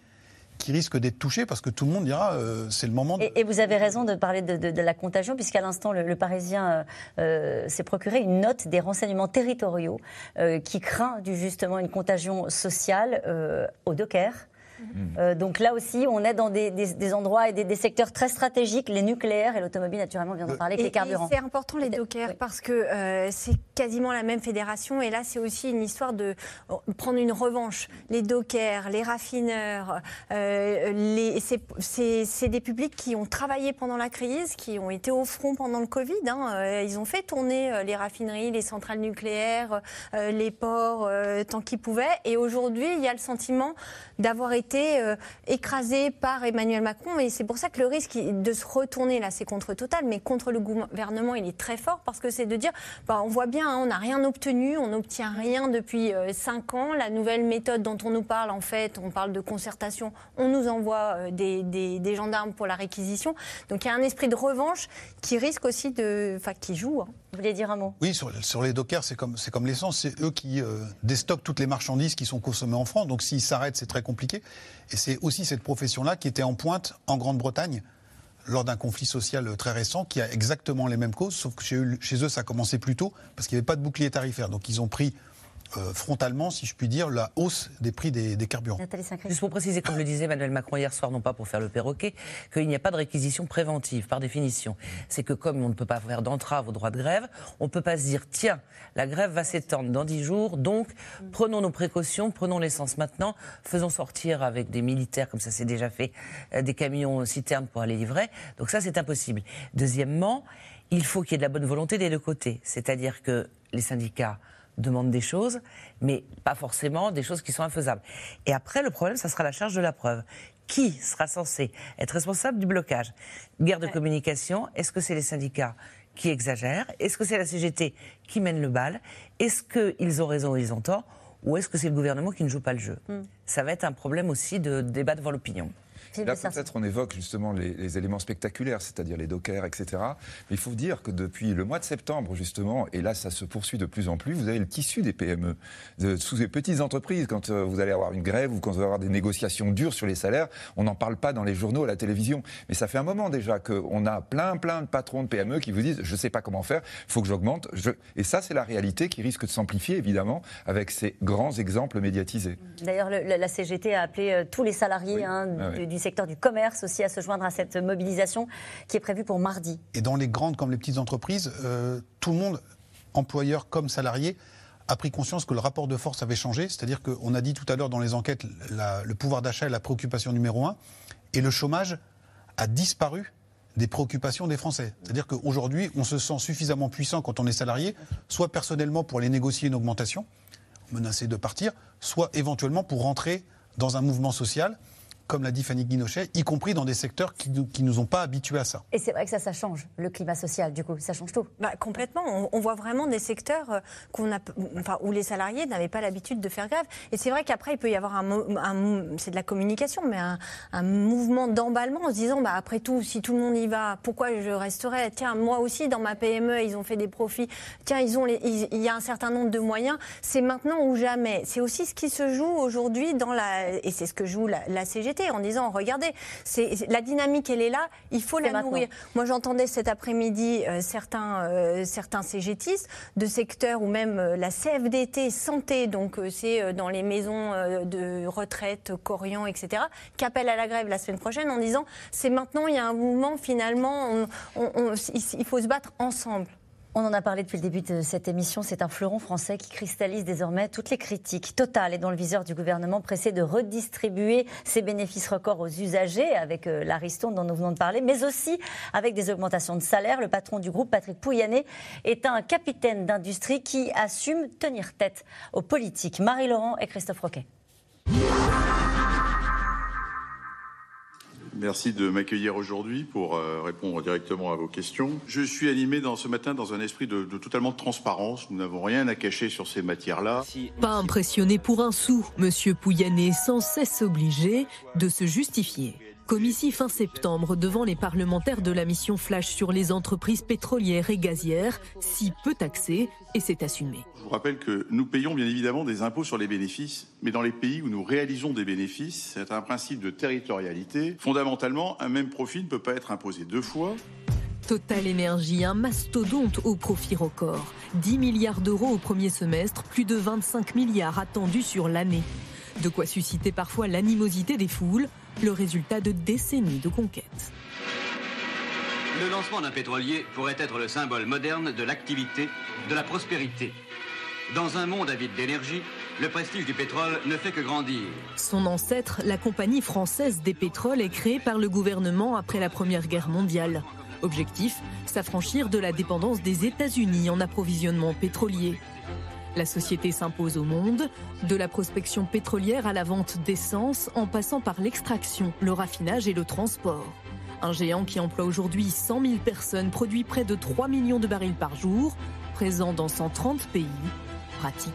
qui risquent d'être touchées parce que tout le monde dira euh, c'est le moment. De... Et, vous avez raison de parler de, la contagion puisqu'à l'instant le, Parisien euh, euh, s'est procuré une note des renseignements territoriaux qui craint du, justement une contagion sociale au Docker. Euh, donc là aussi, on est dans des, endroits et des, secteurs très stratégiques, les nucléaires et l'automobile, naturellement, on vient d'en parler, avec les carburants. C'est important les dockers parce que euh, c'est quasiment la même fédération et là, c'est aussi une histoire de prendre une revanche. Les dockers, les raffineurs, euh, c'est des publics qui ont travaillé pendant la crise, qui ont été au front pendant le Covid. Hein. Ils ont fait tourner les raffineries, les centrales nucléaires, les ports tant qu'ils pouvaient. Et aujourd'hui, il y a le sentiment d'avoir été été euh, écrasé par Emmanuel Macron. Et c'est pour ça que le risque de se retourner, là, c'est contre Total, mais contre le gouvernement, il est très fort parce que c'est de dire, bah, on voit bien, hein, on n'a rien obtenu, on n'obtient rien depuis euh, cinq ans. La nouvelle méthode dont on nous parle, en fait, on parle de concertation, on nous envoie euh, des, des, gendarmes pour la réquisition. Donc il y a un esprit de revanche qui risque aussi de. Enfin, qui joue. Hein. Vous voulez dire un mot? Oui, sur, les dockers, c'est comme, comme l'essence, c'est eux qui déstockent toutes les marchandises qui sont consommées en France. Donc s'ils s'arrêtent, c'est très compliqué. Et c'est aussi cette profession-là qui était en pointe en Grande-Bretagne lors d'un conflit social très récent qui a exactement les mêmes causes, sauf que chez eux, chez eux ça a commencé plus tôt parce qu'il n'y avait pas de bouclier tarifaire. Donc ils ont pris euh, frontalement, si je puis dire, la hausse des prix des, carburants. Juste pour préciser, comme le disait Emmanuel Macron hier soir, non pas pour faire le perroquet, qu'il n'y a pas de réquisition préventive, par définition. C'est que comme on ne peut pas faire d'entrave au droit de grève, on ne peut pas se dire, tiens, la grève va s'étendre dans dix jours, donc prenons nos précautions, prenons l'essence maintenant, faisons sortir avec des militaires, comme ça c'est déjà fait, euh, des camions citernes pour aller livrer. Donc ça, c'est impossible. Deuxièmement, il faut qu'il y ait de la bonne volonté des deux côtés. C'est-à-dire que les syndicats demande des choses, mais pas forcément des choses qui sont infaisables. Et après, le problème, ça sera la charge de la preuve. Qui sera censé être responsable du blocage? Guerre de communication, est-ce que c'est les syndicats qui exagèrent? Est-ce que c'est la CGT qui mène le bal? Est-ce qu'ils ont raison ou ils ont tort? Ou est-ce que c'est le gouvernement qui ne joue pas le jeu? Hmm. Ça va être un problème aussi de débat devant l'opinion. Là, peut-être on évoque justement les, éléments spectaculaires, c'est-à-dire les dockers, etc. Mais il faut dire que depuis le mois de septembre, justement, et là, ça se poursuit de plus en plus, vous avez le tissu des PME. sous les petites entreprises, quand euh, vous allez avoir une grève ou quand vous allez avoir des négociations dures sur les salaires, on n'en parle pas dans les journaux, à la télévision. Mais ça fait un moment déjà qu'on a plein, plein de patrons de PME qui vous disent je ne sais pas comment faire, il faut que j'augmente. Et ça, c'est la réalité qui risque de s'amplifier, évidemment, avec ces grands exemples médiatisés. D'ailleurs, la CGT a appelé euh, tous les salariés hein, ah du, du secteur du commerce aussi à se joindre à cette mobilisation qui est prévue pour mardi. Et dans les grandes comme les petites entreprises, euh, tout le monde, employeur comme salarié, a pris conscience que le rapport de force avait changé. C'est-à-dire qu'on a dit tout à l'heure dans les enquêtes, le pouvoir d'achat est la préoccupation numéro un. Et le chômage a disparu des préoccupations des Français. C'est-à-dire qu'aujourd'hui, on se sent suffisamment puissant quand on est salarié, soit personnellement pour aller négocier une augmentation, menacer de partir, soit éventuellement pour rentrer dans un mouvement social comme l'a dit Fanny Guinochet, y compris dans des secteurs qui ne nous, ont pas habitués à ça. Et c'est vrai que ça, ça change, le climat social, du coup, ça change tout. Bah, complètement. On, voit vraiment des secteurs euh, qu'on a, enfin, où les salariés n'avaient pas l'habitude de faire grève. Et c'est vrai qu'après, il peut y avoir un, c'est de la communication, mais un, mouvement d'emballement en se disant, bah, après tout, si tout le monde y va, pourquoi je resterai? Tiens, moi aussi, dans ma PME, ils ont fait des profits. Tiens, ils ont il y a un certain nombre de moyens. C'est maintenant ou jamais. C'est aussi ce qui se joue aujourd'hui dans la, et c'est ce que joue la, la CGT en disant regardez, c'est la dynamique elle est là, il faut la nourrir. Moi j'entendais cet après-midi euh, certains euh, certains CGTistes de secteurs ou même euh, la CFDT santé, donc c'est dans les maisons de retraite, Corian, etc., qui appellent à la grève la semaine prochaine en disant c'est maintenant il y a un mouvement finalement, il faut se battre ensemble. On en a parlé depuis le début de cette émission. C'est un fleuron français qui cristallise désormais toutes les critiques. Total est dans le viseur du gouvernement pressé de redistribuer ses bénéfices records aux usagers avec euh, l'Ariston dont nous venons de parler, mais aussi avec des augmentations de salaire. Le patron du groupe, Patrick Pouyanné, est un capitaine d'industrie qui assume tenir tête aux politiques. Marie-Laurent et Christophe Roquet. Merci de m'accueillir aujourd'hui pour euh, répondre directement à vos questions. Je suis animé dans ce matin dans un esprit de, de totalement transparence. Nous n'avons rien à cacher sur ces matières-là. Pas impressionné pour un sou, Monsieur Pouyanné sans cesse obligé de se justifier. Comme ici fin septembre devant les parlementaires de la mission Flash sur les entreprises pétrolières et gazières, si peu taxées, et c'est assumé. Je vous rappelle que nous payons bien évidemment des impôts sur les bénéfices, mais dans les pays où nous réalisons des bénéfices, c'est un principe de territorialité. Fondamentalement, un même profit ne peut pas être imposé deux fois. Total Énergie, un mastodonte au profit record. 10 milliards d'euros au premier semestre, plus de 25 milliards attendus sur l'année. De quoi susciter parfois l'animosité des foules, le résultat de décennies de conquêtes. Le lancement d'un pétrolier pourrait être le symbole moderne de l'activité, de la prospérité. Dans un monde avide d'énergie, le prestige du pétrole ne fait que grandir. Son ancêtre, la Compagnie française des pétroles, est créée par le gouvernement après la Première Guerre mondiale. Objectif, s'affranchir de la dépendance des États-Unis en approvisionnement pétrolier. La société s'impose au monde, de la prospection pétrolière à la vente d'essence, en passant par l'extraction, le raffinage et le transport. Un géant qui emploie aujourd'hui 100 000 personnes, produit près de 3 millions de barils par jour, présent dans 130 pays. Pratique.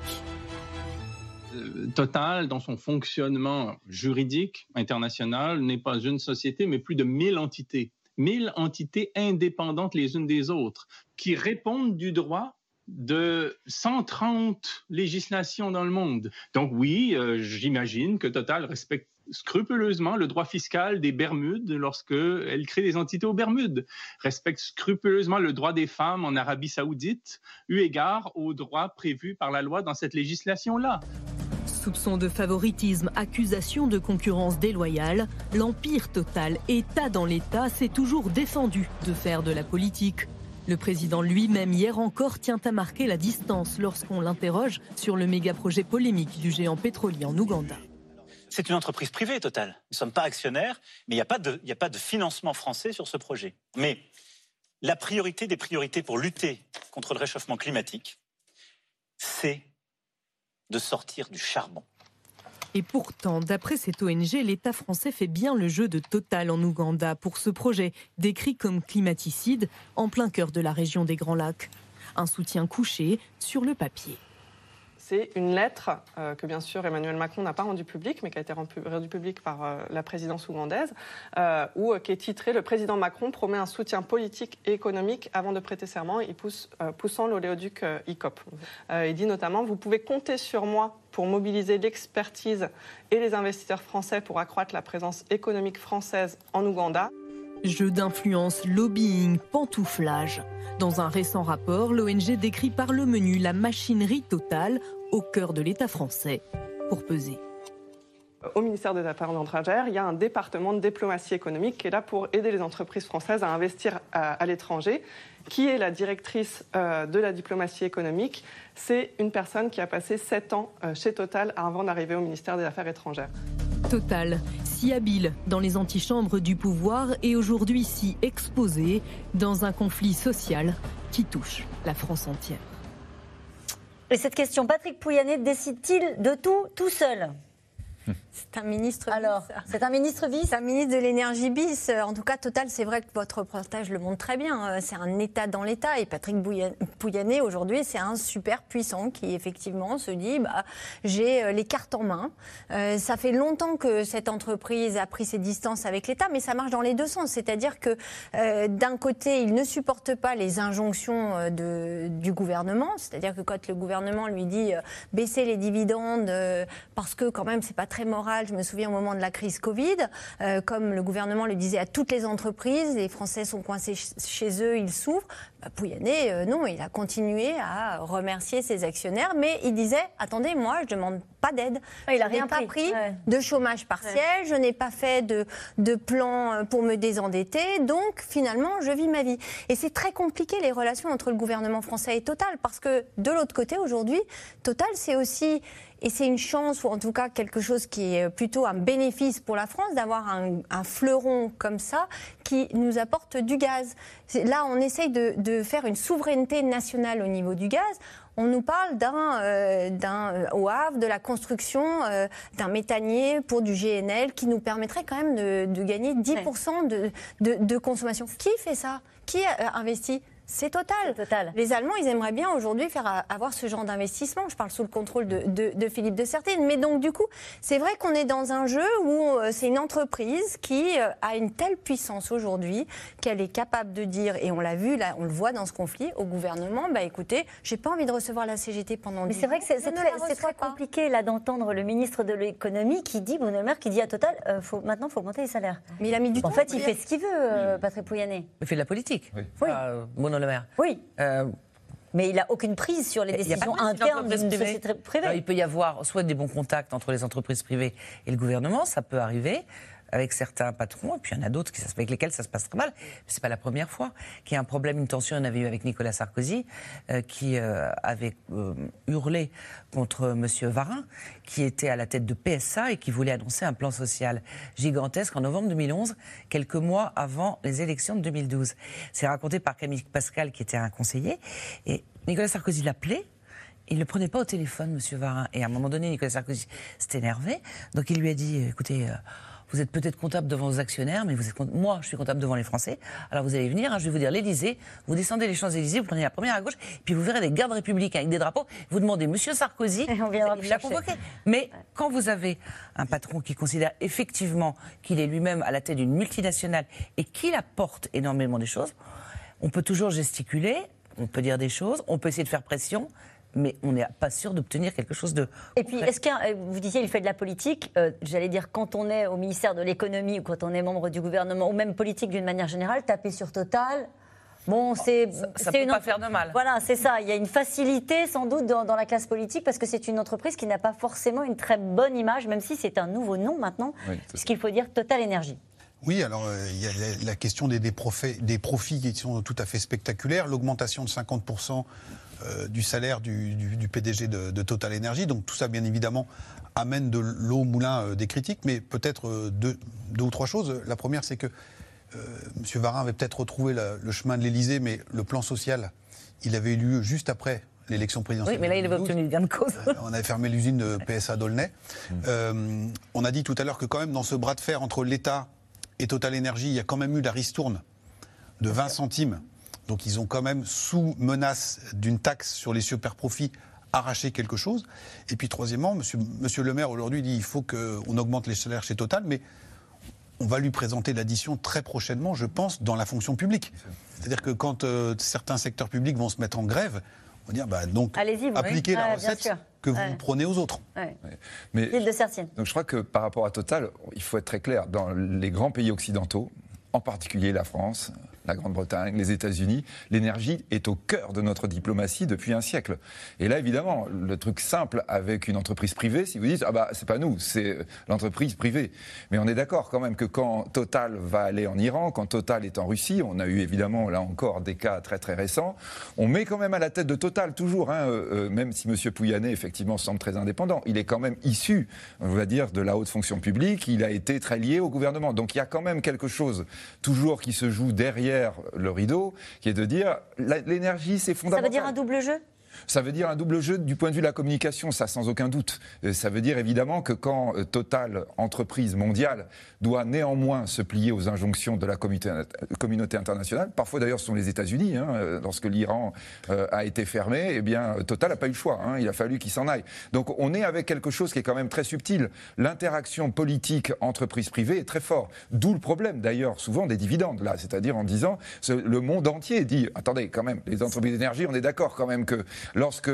Euh, Total, dans son fonctionnement juridique international, n'est pas une société, mais plus de 1000 entités. 1000 entités indépendantes les unes des autres, qui répondent du droit de 130 législations dans le monde. Donc oui, euh, j'imagine que Total respecte scrupuleusement le droit fiscal des Bermudes lorsqu'elle crée des entités aux Bermudes, respecte scrupuleusement le droit des femmes en Arabie saoudite, eu égard aux droits prévus par la loi dans cette législation-là. Soupçons de favoritisme, accusations de concurrence déloyale, l'empire total, État dans l'État, s'est toujours défendu de faire de la politique. Le président lui-même, hier encore, tient à marquer la distance lorsqu'on l'interroge sur le méga-projet polémique du géant pétrolier en Ouganda. C'est une entreprise privée, Total. Nous ne sommes pas actionnaires, mais il n'y a pas de financement français sur ce projet. Mais la priorité des priorités pour lutter contre le réchauffement climatique, c'est de sortir du charbon. Et pourtant, d'après cette ONG, l'État français fait bien le jeu de Total en Ouganda pour ce projet, décrit comme climaticide, en plein cœur de la région des Grands Lacs. Un soutien couché sur le papier. C'est une lettre euh, que bien sûr Emmanuel Macron n'a pas rendue publique, mais qui a été rendu- rendue publique par euh, la présidence ougandaise, euh, où, qui est titrée Le président Macron promet un soutien politique et économique avant de prêter serment, il pousse, poussant l'oléoduc ICOP. Il dit notamment Vous pouvez compter sur moi pour mobiliser l'expertise et les investisseurs français pour accroître la présence économique française en Ouganda. Jeu d'influence, lobbying, pantouflage. Dans un récent rapport, l'ONG décrit par le menu la machinerie totale au cœur de l'État français pour peser. Au ministère des Affaires étrangères, il y a un département de diplomatie économique qui est là pour aider les entreprises françaises à investir à, l'étranger. Qui est la directrice euh, de la diplomatie économique? C'est une personne qui a passé sept ans euh, chez Total avant d'arriver au ministère des Affaires étrangères. Total, si habile dans les antichambres du pouvoir et aujourd'hui si exposé dans un conflit social qui touche la France entière. Et cette question, Patrick Pouyanné décide-t-il de tout tout seul? [LAUGHS] C'est un ministre Alors, c'est un ministre bis C'est un ministre de l'énergie bis. En tout cas, Total, c'est vrai que votre reportage le montre très bien. Euh, C'est un État dans l'État. Et Patrick Pouyanné, aujourd'hui, c'est un super puissant qui, effectivement, se dit bah, j'ai euh, les cartes en main. Euh, ça fait longtemps que cette entreprise a pris ses distances avec l'État, mais ça marche dans les deux sens. C'est-à-dire que, euh, d'un côté, il ne supporte pas les injonctions de, du gouvernement. C'est-à-dire que quand le gouvernement lui dit euh, baisser les dividendes parce que, quand même, c'est pas très moral. Je me souviens au moment de la crise Covid, euh, comme le gouvernement le disait à toutes les entreprises, les Français sont coincés ch- chez eux, ils souffrent. Bah, Pouyanné, euh, non, il a continué à remercier ses actionnaires, mais il disait attendez, moi, je demande pas d'aide. Ouais, il a je rien pas pris. pris Ouais. de chômage partiel, je n'ai pas fait de, de plan euh, pour me désendetter, donc finalement, je vis ma vie. Et c'est très compliqué les relations entre le gouvernement français et Total, parce que de l'autre côté, aujourd'hui, Total, c'est aussi, et c'est une chance, ou en tout cas quelque chose qui est plutôt un bénéfice pour la France, d'avoir un, fleuron comme ça qui nous apporte du gaz. Là, on essaye de, faire une souveraineté nationale au niveau du gaz. On nous parle d'un, euh, euh, Havre, de la construction euh, d'un méthanier pour du GNL qui nous permettrait quand même de, gagner 10% de, de, consommation. Qui fait ça? Qui a investi c'est total. Les Allemands, ils aimeraient bien aujourd'hui faire a- avoir ce genre d'investissement. Je parle sous le contrôle de, de- de Philippe de Sertine. Mais donc, du coup, c'est vrai qu'on est dans un jeu où euh, c'est une entreprise qui euh, a une telle puissance aujourd'hui qu'elle est capable de dire, et on l'a vu, là, on le voit dans ce conflit, au gouvernement, bah écoutez, j'ai pas envie de recevoir la CGT pendant Mais 10 c'est vrai que c'est très, compliqué là d'entendre le ministre de l'économie qui dit, Bruno Le Maire, qui dit à Total, euh, faut, maintenant il faut augmenter les salaires. Mais il a mis du En temps. fait, il fait ce qu'il veut, euh, Patrick Pouyanné. Il fait de la politique. Oui. Euh, Bruno Le Maire. Oui. Euh, Mais il n'a aucune prise sur les décisions internes d'une société privée. Alors, il peut y avoir soit des bons contacts entre les entreprises privées et le gouvernement, ça peut arriver avec certains patrons, et puis il y en a d'autres avec lesquels ça se passe très mal. C'est pas la première fois qu'il y a un problème, une tension. On avait eu avec Nicolas Sarkozy, euh, qui euh, avait euh, hurlé contre Monsieur Varin, qui était à la tête de PSA et qui voulait annoncer un plan social gigantesque en novembre 2011, quelques mois avant les élections de 2012. C'est raconté par Camille Pascal, qui était un conseiller, et Nicolas Sarkozy l'appelait il ne le prenait pas au téléphone, Monsieur Varin. Et à un moment donné, Nicolas Sarkozy s'est énervé. Donc il lui a dit, écoutez, vous êtes peut-être comptable devant vos actionnaires, mais vous êtes, moi, je suis comptable devant les Français. Alors vous allez venir, hein, je vais vous dire l'Élysée, vous descendez les Champs-Élysées, vous prenez la première à gauche, puis vous verrez des gardes républicains avec des drapeaux. Vous demandez Monsieur Sarkozy, on viendra il l'a convoqué. Mais quand vous avez un patron qui considère effectivement qu'il est lui-même à la tête d'une multinationale et qu'il apporte énormément des choses, on peut toujours gesticuler, on peut dire des choses, on peut essayer de faire pression, mais on n'est pas sûr d'obtenir quelque chose de. Et puis, est-ce qu'un, euh, vous disiez, il fait de la politique. euh, J'allais dire, quand on est au ministère de l'économie ou quand on est membre du gouvernement, ou même politique d'une manière générale, taper sur Total. Bon, c'est. ça c'est peut une pas faire de mal. Voilà, c'est ça. Il y a une facilité, sans doute, dans, dans la classe politique, parce que c'est une entreprise qui n'a pas forcément une très bonne image, même si c'est un nouveau nom maintenant, Oui, c'est puisqu'il faut dire Total Énergie. Oui, alors euh, il y a la, la question des, des, profits, des profits qui sont tout à fait spectaculaires, l'augmentation de 50% euh, du salaire du, du- du PDG de, de Total Energy. Donc tout ça, bien évidemment, amène de l'eau au moulin euh, des critiques, mais peut-être euh, deux, deux ou trois choses. La première, c'est que euh, M. Varin avait peut-être retrouvé la- le chemin de l'Élysée, mais le plan social, il avait eu lieu juste après l'élection présidentielle. Oui, mais là, il avait 2012. obtenu gain de cause. On avait fermé l'usine de PSA d'Aulnay. Euh, on a dit tout à l'heure que quand même dans ce bras de fer entre l'État et Total Energy, il y a quand même eu la ristourne de 20 centimes. Donc ils ont quand même, sous menace d'une taxe sur les super profits, arraché quelque chose. Et puis troisièmement, monsieur, monsieur le maire aujourd'hui dit il faut qu'on augmente les salaires chez Total, mais on va lui présenter l'addition très prochainement, je pense, dans la fonction publique. C'est-à-dire que quand euh, certains secteurs publics vont se mettre en grève, on va dire bah, donc appliquez la recette que vous Ouais. prenez aux autres. Ouais. Mais de. Donc je crois que par rapport à Total, il faut être très clair. Dans les grands pays occidentaux, en particulier la France, la Grande-Bretagne, les États-Unis, l'énergie est au cœur de notre diplomatie depuis un siècle. Et là, évidemment, le truc simple avec une entreprise privée, si vous dites ah bah c'est pas nous, c'est l'entreprise privée. Mais on est d'accord quand même que quand Total va aller en Iran, quand Total est en Russie, on a eu évidemment là encore des cas très très récents. On met quand même à la tête de Total toujours, hein, euh, euh, même si M. Pouyanné effectivement semble très indépendant, il est quand même issu, on va dire, de la haute fonction publique. Il a été très lié au gouvernement. Donc il y a quand même quelque chose toujours qui se joue derrière le rideau, qui est de dire l'énergie c'est Ça fondamental. veut dire un double jeu? Ça veut dire un double jeu du point de vue de la communication, ça sans aucun doute. Euh, Ça veut dire évidemment que quand euh, Total, entreprise mondiale, doit néanmoins se plier aux injonctions de la communauté, internationale, parfois d'ailleurs ce sont les États-Unis, hein, euh, lorsque l'Iran a été fermé, eh bien Total n'a pas eu le choix, hein, il a fallu qu'il s'en aille. Donc on est avec quelque chose qui est quand même très subtil. L'interaction politique entreprise privée est très fort. D'où le problème d'ailleurs souvent des dividendes là, c'est-à-dire en disant le monde entier dit attendez quand même les entreprises d'énergie, on est d'accord quand même que lorsque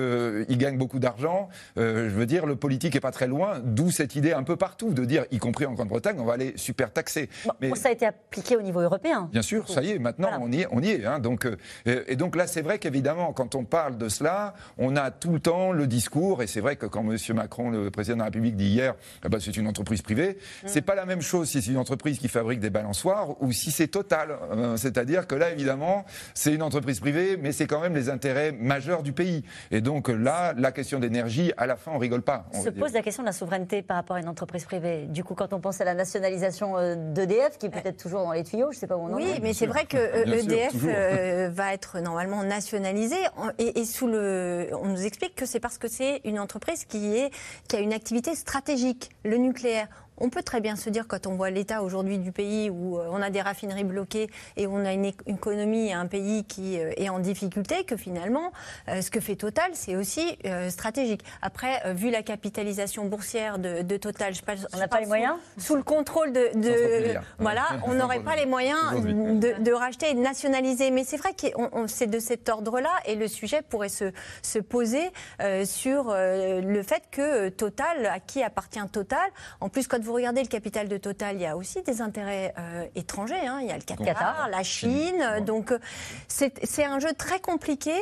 ils gagnent beaucoup d'argent, euh, je veux dire le politique est pas très loin. D'où cette idée un peu partout de dire, y compris en Grande-Bretagne, on va aller super taxer. Mais Ça a été appliqué au niveau européen. Bien sûr, ça y est, maintenant on y est. On y est hein, donc, euh, et donc là, c'est vrai qu'évidemment, quand on parle de cela, on a tout le temps le discours, et c'est vrai que quand M. Macron, le président de la République, dit hier, eh ben, c'est une entreprise privée, c'est pas la même chose si c'est une entreprise qui fabrique des balançoires ou si c'est Total. Euh, C'est-à-dire que là, évidemment, c'est une entreprise privée, mais c'est quand même les intérêts majeurs du pays. Et donc là, la question d'énergie, à la fin, on rigole pas. on se pose la question de la souveraineté par rapport à une entreprise privée. Du coup, quand on pense à la nationalisation euh, d'EDF, qui est peut-être toujours dans les tuyaux, je ne sais pas où on en Oui, est. mais c'est vrai que euh, sûr, EDF euh, va être normalement nationalisé et, et sous le, on nous explique que c'est parce que c'est une entreprise qui est qui a une activité stratégique, le nucléaire. On peut très bien se dire, quand on voit l'état aujourd'hui du pays où euh, on a des raffineries bloquées et on a une, éc- une économie et un pays qui euh, est en difficulté, que finalement, euh, ce que fait Total, c'est aussi stratégique. Après, vu la capitalisation boursière de, de Total, je on n'a pas les moyens Sous le contrôle de, de- 500 milliards. voilà, [LAUGHS] on n'aurait pas les moyens de, de racheter et de nationaliser. Mais c'est vrai que c'est de cet ordre-là et le sujet pourrait se, se poser euh, sur euh, le fait que Total, à qui appartient Total, en plus quand vous regardez le capital de Total, il y a aussi des intérêts euh, étrangers. hein. Il y a le Qatar, Qatar. la Chine. euh, Donc euh, c'est un jeu très compliqué.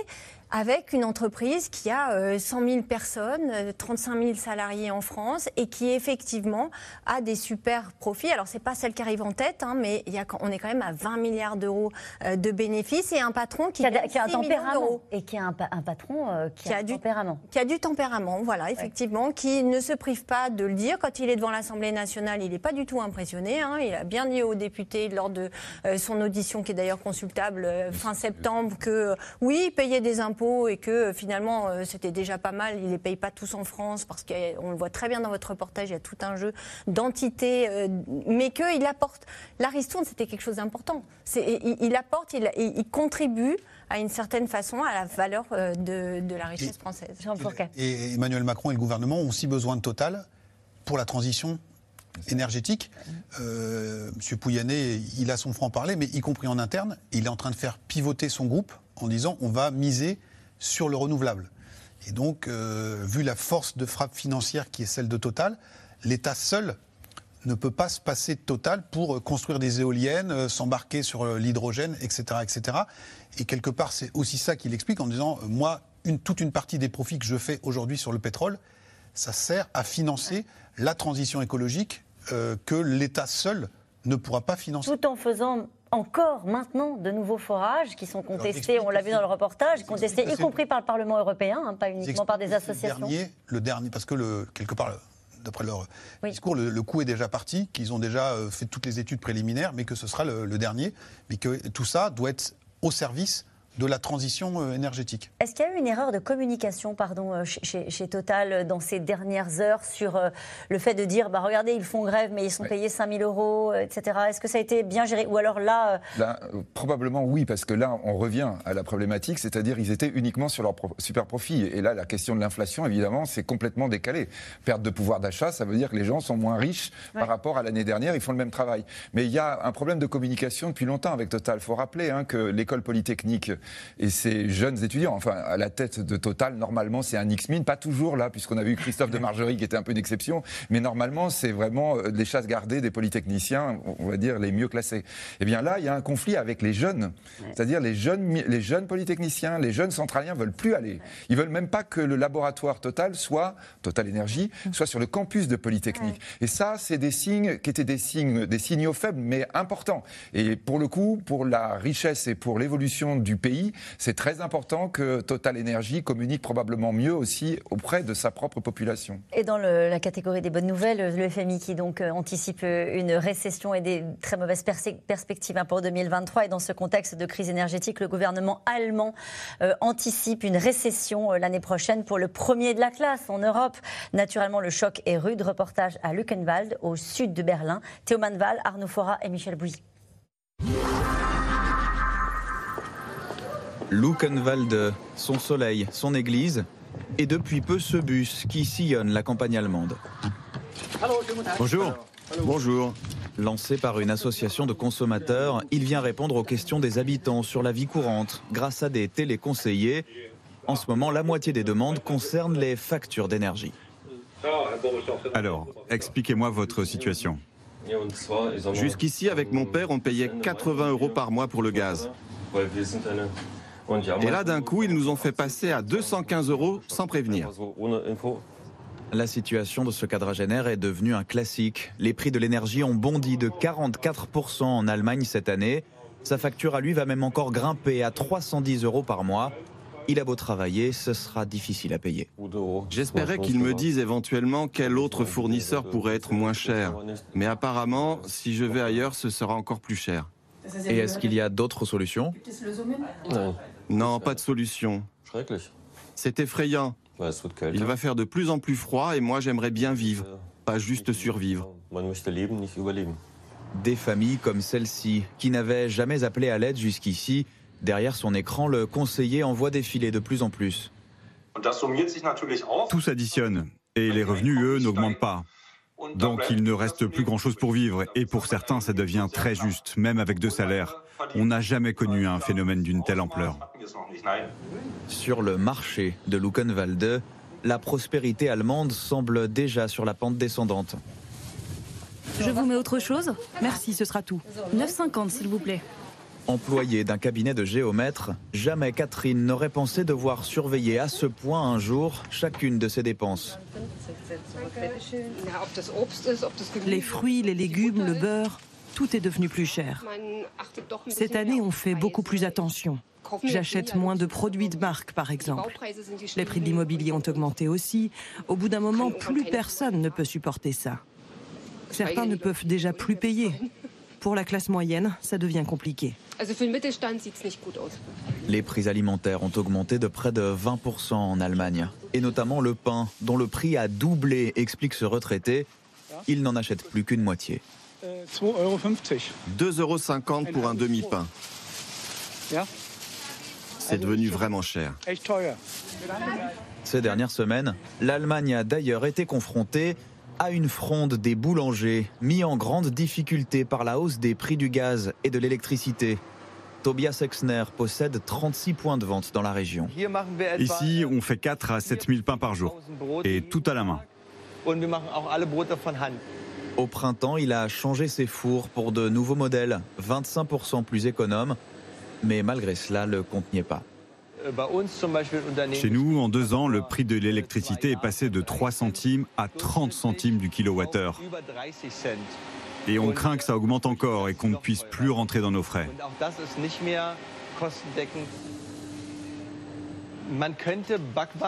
Avec une entreprise qui a euh, 100 000 personnes, euh, 35 000 salariés en France et qui effectivement a des super profits. Alors c'est pas celle qui arrive en tête, hein, mais il y a, on est quand même à 20 milliards d'euros euh, de bénéfices et un patron qui, Qui a, qui a un 6 millions tempérament. Et qui a un, pa- un patron euh, qui, Qui a, du- tempérament. Qui a du tempérament, voilà, effectivement, qui ne se prive pas de le dire. Quand il est devant l'Assemblée nationale, il n'est pas du tout impressionné. hein. Il a bien dit aux députés lors de euh, son audition, qui est d'ailleurs consultable euh, fin septembre, que euh, oui, il payait des impôts impôts et que finalement c'était déjà pas mal, ils ne les payent pas tous en France parce qu'on le voit très bien dans votre reportage, il y a tout un jeu d'entités, mais qu'il apporte. La ristourne, c'était quelque chose d'important. Il, il, apporte, il, il contribue à une certaine façon à la valeur de, de la richesse française. Jean et Emmanuel Macron et le gouvernement ont aussi besoin de Total pour la transition énergétique. Euh, Monsieur Pouyanné, il a son franc-parler, mais y compris en interne, il est en train de faire pivoter son groupe en disant on va miser sur le renouvelable. Et donc, euh, vu la force de frappe financière qui est celle de Total, l'État seul ne peut pas se passer de Total pour construire des éoliennes, euh, s'embarquer sur l'hydrogène, etc., etc. Et quelque part, c'est aussi ça qu'il explique en disant moi, toute une partie des profits que je fais aujourd'hui sur le pétrole, ça sert à financer la transition écologique euh, que l'État seul ne pourra pas financer. Tout en faisant encore maintenant de nouveaux forages qui sont contestés, on l'a vu dans le reportage, contestés y compris par le Parlement européen, hein, pas uniquement par des associations. Le dernier, le dernier parce que le, quelque part, d'après leur discours, le, coup est déjà parti, qu'ils ont déjà euh, fait toutes les études préliminaires, mais que ce sera le, le dernier, mais que tout ça doit être au service de la transition euh, énergétique. Est-ce qu'il y a eu une erreur de communication pardon, euh, chez, Total euh, dans ces dernières heures sur le fait de dire bah, regardez, ils font grève, mais ils sont payés 5 000 euros, etc. Est-ce que ça a été bien géré? Ou alors là. probablement oui, parce que là, on revient à la problématique, c'est-à-dire ils étaient uniquement sur leur super profit. Et là, la question de l'inflation, évidemment, c'est complètement décalé. Perte de pouvoir d'achat, ça veut dire que les gens sont moins riches par rapport à l'année dernière, ils font le même travail. Mais il y a un problème de communication depuis longtemps avec Total. Il faut rappeler hein, que l'école polytechnique et ces jeunes étudiants, enfin à la tête de Total, normalement c'est un X-Min, pas toujours là, puisqu'on a vu Christophe de Margerie qui était un peu une exception, mais normalement c'est vraiment euh, les chasses gardées des polytechniciens, on va dire les mieux classés. Eh bien là, il y a un conflit avec les jeunes, c'est-à-dire les jeunes, les jeunes polytechniciens, les jeunes centraliens veulent plus aller. Ils veulent même pas que le laboratoire Total soit Total Énergie soit sur le campus de Polytechnique. Et ça, c'est des signes qui étaient des signes, des signaux faibles mais importants. Et pour le coup, pour la richesse et pour l'évolution du pays, c'est très important que Total Energy communique probablement mieux aussi auprès de sa propre population. Et dans la catégorie des bonnes nouvelles, le FMI qui donc euh, anticipe euh, une récession et des très mauvaises perspectives hein, pour 2023. Et dans ce contexte de crise énergétique, le gouvernement allemand euh, anticipe une récession l'année prochaine pour le premier de la classe en Europe. Naturellement, le choc est rude. Reportage à Luckenwald, au sud de Berlin. Théo Manval, Arnaud Fora et Michel Bouilly. Luckenwalde, son soleil, son église, et depuis peu ce bus qui sillonne la campagne allemande. Bonjour. Bonjour. Lancé par une association de consommateurs, il vient répondre aux questions des habitants sur la vie courante grâce à des téléconseillers. En ce moment, la moitié des demandes concernent les factures d'énergie. Alors, expliquez-moi votre situation. Jusqu'ici, avec mon père, on payait 80 euros par mois pour le gaz. Et là, d'un coup, ils nous ont fait passer à 215 euros sans prévenir. La situation de ce quadragénaire est devenue un classique. Les prix de l'énergie ont bondi de 44% en Allemagne cette année. Sa facture à lui va même encore grimper à 310 euros par mois. Il a beau travailler, ce sera difficile à payer. J'espérais qu'ils me disent éventuellement quel autre fournisseur pourrait être moins cher. Mais apparemment, si je vais ailleurs, ce sera encore plus cher. Et est-ce qu'il y a d'autres solutions? Non, pas de solution. C'est effrayant. Il va faire de plus en plus froid et moi j'aimerais bien vivre, pas juste survivre. Des familles comme celle-ci, qui n'avaient jamais appelé à l'aide jusqu'ici, derrière son écran, le conseiller envoie défiler de plus en plus. Tout s'additionne et les revenus, eux, n'augmentent pas. Donc il ne reste plus grand-chose pour vivre et pour certains ça devient très juste, même avec deux salaires. On n'a jamais connu un phénomène d'une telle ampleur. Sur le marché de Luckenwalde, la prospérité allemande semble déjà sur la pente descendante. Je vous mets autre chose Merci, ce sera tout. 9,50 s'il vous plaît. Employée d'un cabinet de géomètre, jamais Catherine n'aurait pensé devoir surveiller à ce point un jour chacune de ses dépenses. Les fruits, les légumes, le beurre, tout est devenu plus cher. Cette année, on fait beaucoup plus attention. J'achète moins de produits de marque, par exemple. Les prix de l'immobilier ont augmenté aussi. Au bout d'un moment, plus personne ne peut supporter ça. Certains ne peuvent déjà plus payer. Pour la classe moyenne, ça devient compliqué. Les prix alimentaires ont augmenté de près de 20% en Allemagne. Et notamment le pain, dont le prix a doublé, explique ce retraité. Il n'en achète plus qu'une moitié. 2,50 euros pour un demi-pain. C'est devenu vraiment cher. Ces dernières semaines, l'Allemagne a d'ailleurs été confrontée à une fronde des boulangers, mis en grande difficulté par la hausse des prix du gaz et de l'électricité. Tobias Exner possède 36 points de vente dans la région. Ici, on fait 4 à 7 000 pains par jour, et tout à la main. Au printemps, il a changé ses fours pour de nouveaux modèles, 25% plus économes, mais malgré cela, le compte n'y est pas. Chez nous, en deux ans, le prix de l'électricité est passé de 3 centimes à 30 centimes du kilowattheure. Et on craint que ça augmente encore et qu'on ne puisse plus rentrer dans nos frais.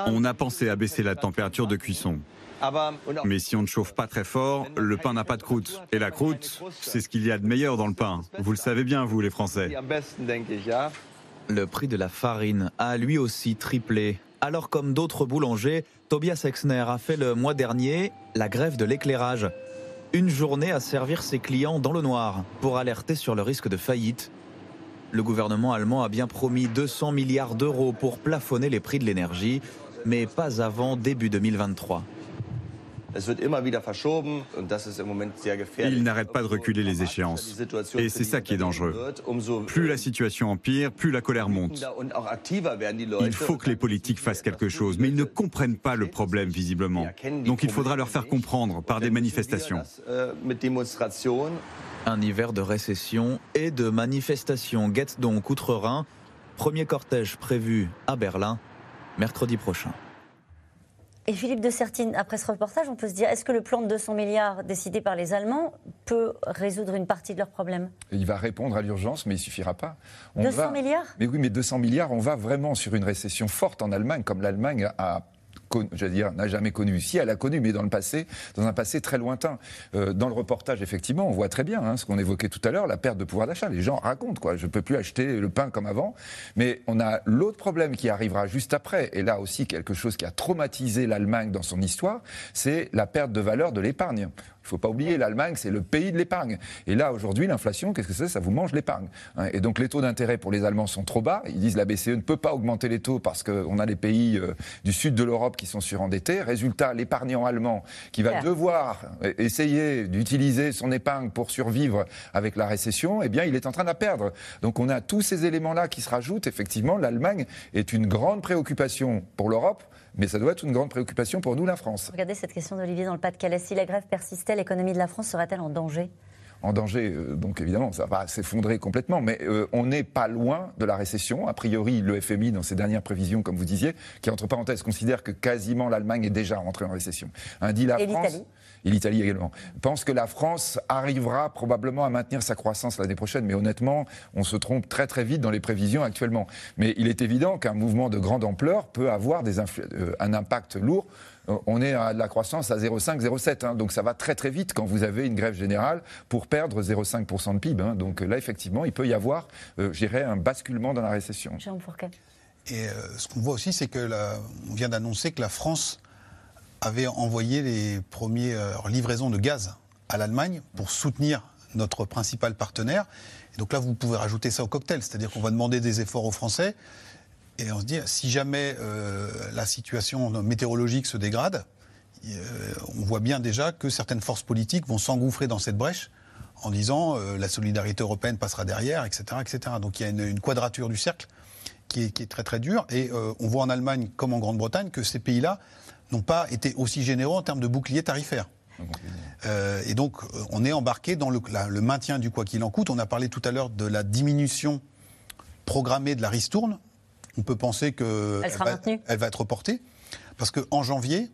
On a pensé à baisser la température de cuisson. Mais si on ne chauffe pas très fort, le pain n'a pas de croûte. Et la croûte, c'est ce qu'il y a de meilleur dans le pain. Vous le savez bien, vous, les Français. Le prix de la farine a lui aussi triplé. Alors comme d'autres boulangers, Tobias Exner a fait le mois dernier la grève de l'éclairage. Une journée à servir ses clients dans le noir pour alerter sur le risque de faillite. Le gouvernement allemand a bien promis 200 milliards d'euros pour plafonner les prix de l'énergie, mais pas avant début 2023. Il n'arrête pas de reculer les échéances. Et c'est ça qui est dangereux. Plus la situation empire, plus la colère monte. Il faut que les politiques fassent quelque chose, mais ils ne comprennent pas le problème visiblement. Donc il faudra leur faire comprendre par des manifestations. Un hiver de récession et de manifestations guette donc outre-Rhin. Premier cortège prévu à Berlin mercredi prochain. Et Philippe de Sertine, après ce reportage, on peut se dire est-ce que le plan de 200 milliards décidé par les Allemands peut résoudre une partie de leurs problèmes? Il va répondre à l'urgence, mais il suffira pas. 200 milliards? Mais oui, mais 200 milliards, on va vraiment sur une récession forte en Allemagne, comme l'Allemagne a dire, n'a jamais connu. Si, elle a connu, mais dans le passé, dans un passé très lointain. Euh, dans le reportage, effectivement, on voit très bien hein, ce qu'on évoquait tout à l'heure, la perte de pouvoir d'achat. Les gens racontent, quoi. Je ne peux plus acheter le pain comme avant. Mais on a l'autre problème qui arrivera juste après, et là aussi quelque chose qui a traumatisé l'Allemagne dans son histoire, c'est la perte de valeur de l'épargne. Il ne faut pas oublier, l'Allemagne, c'est le pays de l'épargne. Et là, aujourd'hui, l'inflation, qu'est-ce que c'est? Ça vous mange l'épargne. Hein. Et donc, les taux d'intérêt pour les Allemands sont trop bas. Ils disent la BCE ne peut pas augmenter les taux parce qu'on a les pays euh, du sud de l'Europe qui sont surendettés. Résultat, l'épargnant allemand qui va devoir essayer d'utiliser son épargne pour survivre avec la récession, eh bien, il est en train de la perdre. Donc, on a tous ces éléments-là qui se rajoutent. Effectivement, l'Allemagne est une grande préoccupation pour l'Europe mais ça doit être une grande préoccupation pour nous, la France. Regardez cette question d'Olivier dans le Pas-de-Calais. Si la grève persistait, l'économie de la France serait-elle en danger? En danger. Euh, donc évidemment, ça va s'effondrer complètement. Mais euh, on n'est pas loin de la récession. A priori, le FMI, dans ses dernières prévisions, comme vous disiez, qui entre parenthèses considère que quasiment l'Allemagne est déjà rentrée en récession. Un dit la France et l'Italie également, pense que la France arrivera probablement à maintenir sa croissance l'année prochaine. Mais honnêtement, on se trompe très très vite dans les prévisions actuellement. Mais il est évident qu'un mouvement de grande ampleur peut avoir des euh, un impact lourd on est à de la croissance à 0,5, 0,7. Hein. donc ça va très très vite quand vous avez une grève générale pour perdre 0,5% de PIB. Hein. donc là, effectivement, il peut y avoir, euh, un basculement dans la récession. Et euh, ce qu'on voit aussi, c'est que on vient d'annoncer que la France avait envoyé les premières livraisons de gaz à l'Allemagne pour soutenir notre principal partenaire. Donc là, vous pouvez rajouter ça au cocktail, c'est-à-dire qu'on va demander des efforts aux Français. Et on se dit, si jamais euh, la situation météorologique se dégrade, euh, on voit bien déjà que certaines forces politiques vont s'engouffrer dans cette brèche en disant euh, la solidarité européenne passera derrière, etc. etc. Donc il y a une, quadrature du cercle qui est, très très dure. Et on voit en Allemagne comme en Grande-Bretagne que ces pays-là n'ont pas été aussi généreux en termes de bouclier tarifaire. Euh, et donc, euh, on est embarqué dans le, le, maintien du quoi qu'il en coûte. On a parlé tout à l'heure de la diminution programmée de la ristourne. On peut penser qu'elle va, elle va être reportée. Parce qu'en janvier,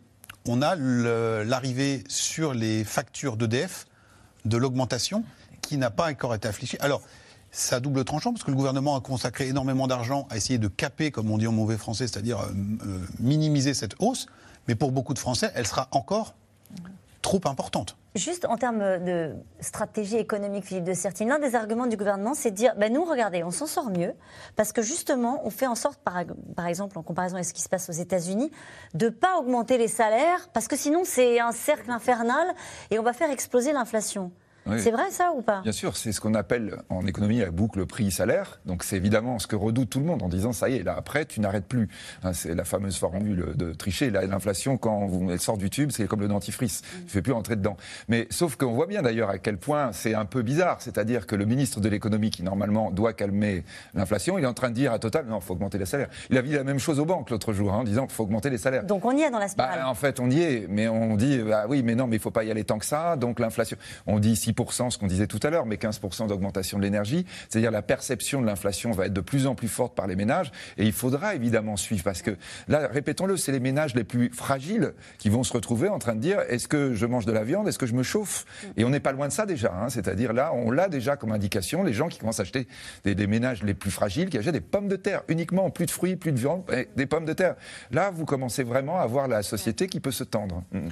on a l'arrivée sur les factures d'EDF de l'augmentation qui n'a pas encore été affichée. Alors, ça double tranchant parce que le gouvernement a consacré énormément d'argent à essayer de caper, comme on dit en mauvais français, c'est-à-dire euh, minimiser cette hausse. Mais pour beaucoup de Français, elle sera encore trop importante. Juste en termes de stratégie économique, Philippe de Certine, l'un des arguments du gouvernement, c'est de dire ben nous, regardez, on s'en sort mieux, parce que justement, on fait en sorte, par, par exemple, en comparaison avec ce qui se passe aux États-Unis, de ne pas augmenter les salaires, parce que sinon, c'est un cercle infernal et on va faire exploser l'inflation. C'est vrai ça ou pas? Bien sûr, c'est ce qu'on appelle en économie la boucle prix-salaire. Donc c'est évidemment ce que redoute tout le monde en disant ça y est, là après tu n'arrêtes plus. Hein, c'est la fameuse formule de tricher. L'inflation, quand elle sort du tube, c'est comme le dentifrice. Tu ne fais plus entrer dedans. Mais sauf qu'on voit bien d'ailleurs à quel point c'est un peu bizarre. C'est-à-dire que le ministre de l'économie, qui normalement doit calmer l'inflation, il est en train de dire à Total non, il faut augmenter les salaires. Il a dit la même chose aux banques l'autre jour hein, en disant qu'il faut augmenter les salaires. Donc on y est dans la spirale. Bah, en fait, on y est, mais on dit bah oui, mais non, mais il ne faut pas y aller tant que ça. Donc l'inflation, on dit 6%, ce qu'on disait tout à l'heure, mais 15% d'augmentation de l'énergie. C'est-à-dire la perception de l'inflation va être de plus en plus forte par les ménages et il faudra évidemment suivre parce que là, répétons-le, c'est les ménages les plus fragiles qui vont se retrouver en train de dire est-ce que je mange de la viande, est-ce que je me chauffe? Et on n'est pas loin de ça déjà. Hein. C'est-à-dire là, on l'a déjà comme indication, les gens qui commencent à acheter des, ménages les plus fragiles, qui achètent des pommes de terre uniquement, plus de fruits, plus de viande, des pommes de terre. Là, vous commencez vraiment à voir la société qui peut se tendre. Mm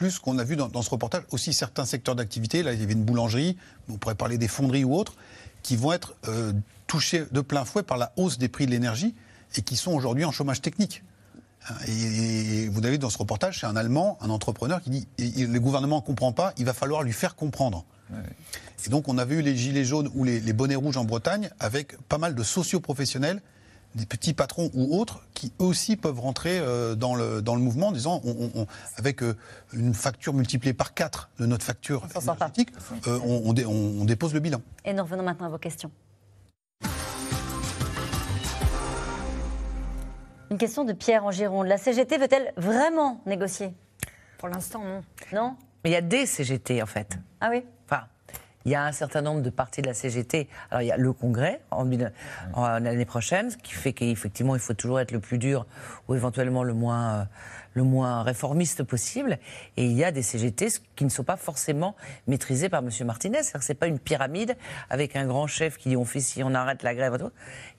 plus qu'on a vu dans, ce reportage aussi certains secteurs d'activité. Là, il y avait une boulangerie, on pourrait parler des fonderies ou autres, qui vont être euh, touchés de plein fouet par la hausse des prix de l'énergie et qui sont aujourd'hui en chômage technique. Hein, et, vous avez dans ce reportage, c'est un Allemand, un entrepreneur qui dit le gouvernement ne comprend pas, il va falloir lui faire comprendre. Et donc on avait eu les gilets jaunes ou les, les bonnets rouges en Bretagne avec pas mal de socioprofessionnels des petits patrons ou autres qui aussi peuvent rentrer euh, dans, le, dans le mouvement en disant, on, avec euh, une facture multipliée par 4 de notre facture énergétique, euh, on, on, dépose le bilan. Et nous revenons maintenant à vos questions. Une question de Pierre en Gironde. La CGT veut-elle vraiment négocier? Pour l'instant, non. Non? Mais il y a des CGT, en fait. Ah oui? Il y a un certain nombre de partis de la CGT. Alors il y a le Congrès en, l'année prochaine, ce qui fait qu'effectivement il faut toujours être le plus dur ou éventuellement le moins, euh, le moins réformiste possible. Et il y a des CGT qui ne sont pas forcément maîtrisés par M. Martinez. C'est-à-dire c'est pas une pyramide avec un grand chef qui dit on fait si on arrête la grève.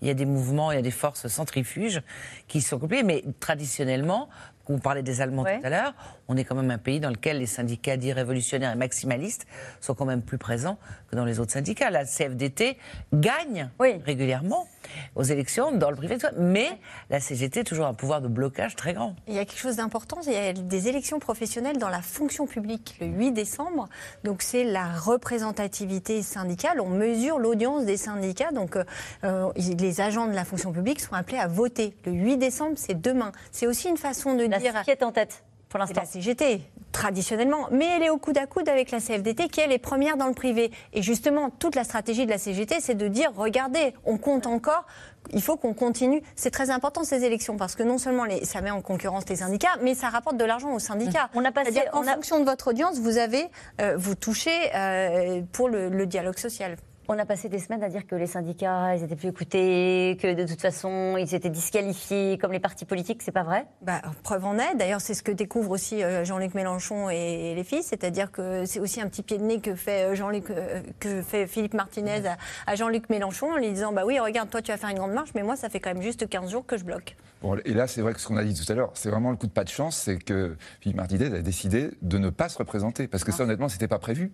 Il y a des mouvements, il y a des forces centrifuges qui sont compliquées. Mais traditionnellement, vous parlez des Allemands tout à l'heure, on est quand même un pays dans lequel les syndicats dits révolutionnaires et maximalistes sont quand même plus présents que dans les autres syndicats. La CFDT gagne régulièrement aux élections dans le privé, mais la CGT a toujours un pouvoir de blocage très grand. Il y a quelque chose d'important, il y a des élections professionnelles dans la fonction publique le 8 décembre, donc c'est la représentativité syndicale, on mesure l'audience des syndicats, donc euh, euh, les agents de la fonction publique sont appelés à voter. Le 8 décembre, c'est demain. C'est aussi une façon de dire... Qui est en tête pour l'instant. La CGT, traditionnellement, mais elle est au coude à coude avec la CFDT, qui elle est première dans le privé. Et justement, toute la stratégie de la CGT, c'est de dire regardez, on compte encore, il faut qu'on continue. C'est très important ces élections parce que non seulement les, ça met en concurrence les syndicats, mais ça rapporte de l'argent aux syndicats. On a passé, en fonction de votre audience, vous avez, euh, vous touchez euh, pour le dialogue social. On a passé des semaines à dire que les syndicats, ils étaient plus écoutés, que de toute façon, ils étaient disqualifiés comme les partis politiques. C'est pas vrai? Bah, Preuve en est. D'ailleurs, c'est ce que découvre aussi euh, Jean-Luc Mélenchon et les fils. C'est-à-dire que c'est aussi un petit pied de nez que fait, euh, Jean-Luc, euh, que fait Philippe Martinez à, Jean-Luc Mélenchon en lui disant Bah oui, regarde, toi, tu vas faire une grande marche, mais moi, ça fait quand même juste 15 jours que je bloque. Bon, et là, c'est vrai que ce qu'on a dit tout à l'heure, c'est vraiment le coup de pas de chance, c'est que Philippe Martinez a décidé de ne pas se représenter. Parce que ça, honnêtement, c'était pas prévu.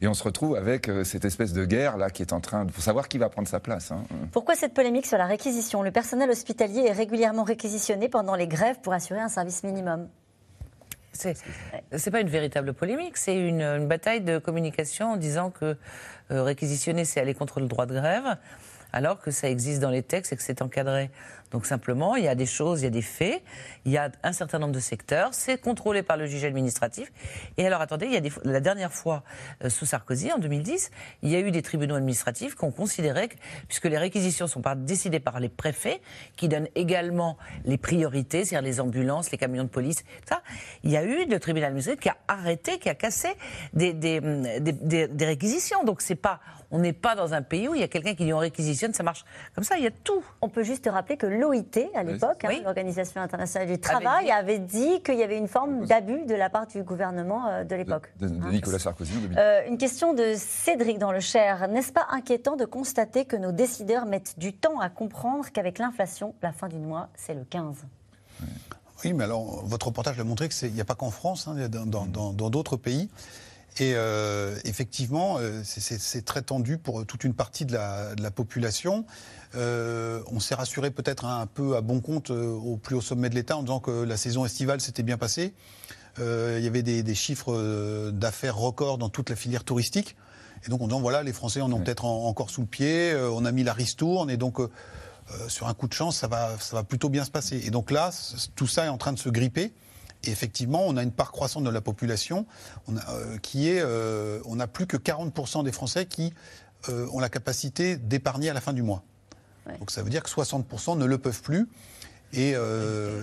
Et on se retrouve avec cette espèce de guerre là qui est en train de savoir qui va prendre sa place. Hein. Pourquoi cette polémique sur la réquisition? Le personnel hospitalier est régulièrement réquisitionné pendant les grèves pour assurer un service minimum. C'est n'est pas une véritable polémique, c'est une, bataille de communication en disant que euh, réquisitionner, c'est aller contre le droit de grève, alors que ça existe dans les textes et que c'est encadré. Donc simplement, il y a des choses, il y a des faits, il y a un certain nombre de secteurs, c'est contrôlé par le juge administratif. Et alors attendez, il y a des, la dernière fois, euh, sous Sarkozy, en 2010, il y a eu des tribunaux administratifs qui ont considéré que, puisque les réquisitions sont décidées par les préfets, qui donnent également les priorités, c'est-à-dire les ambulances, les camions de police, ça, il y a eu le tribunal administratif qui a arrêté, qui a cassé des, des, des réquisitions. Donc c'est pas, on n'est pas dans un pays où il y a quelqu'un qui dit on réquisitionne, ça marche comme ça, il y a tout. On peut juste rappeler que l'OIT, à l'époque, hein, l'Organisation internationale du travail, avait dit, qu'il y avait une forme d'abus de la part du gouvernement euh, de l'époque. De, hein. Nicolas Sarkozy. Euh, une question de Cédric dans le Cher. N'est-ce pas inquiétant de constater que nos décideurs mettent du temps à comprendre qu'avec l'inflation, la fin du mois, c'est le 15 Oui, mais alors, votre reportage l'a montré qu'il n'y a pas qu'en France, hein, il y a dans d'autres pays. Et euh, effectivement, euh, c'est très tendu pour toute une partie de la, de la population. Euh, on s'est rassuré peut-être un peu à bon compte euh, au plus haut sommet de l'État en disant que la saison estivale s'était bien passée. Euh, il y avait des, des chiffres d'affaires records dans toute la filière touristique. Et donc en disant voilà, les Français en ont peut-être encore sous le pied, on a mis la ristourne et donc sur un coup de chance, ça va, ça va plutôt bien se passer. Et donc là, tout ça est en train de se gripper. Et effectivement, on a une part croissante de la population on a, euh, qui est, euh, on a plus que 40% des Français qui euh, ont la capacité d'épargner à la fin du mois. Donc ça veut dire que 60% ne le peuvent plus. Et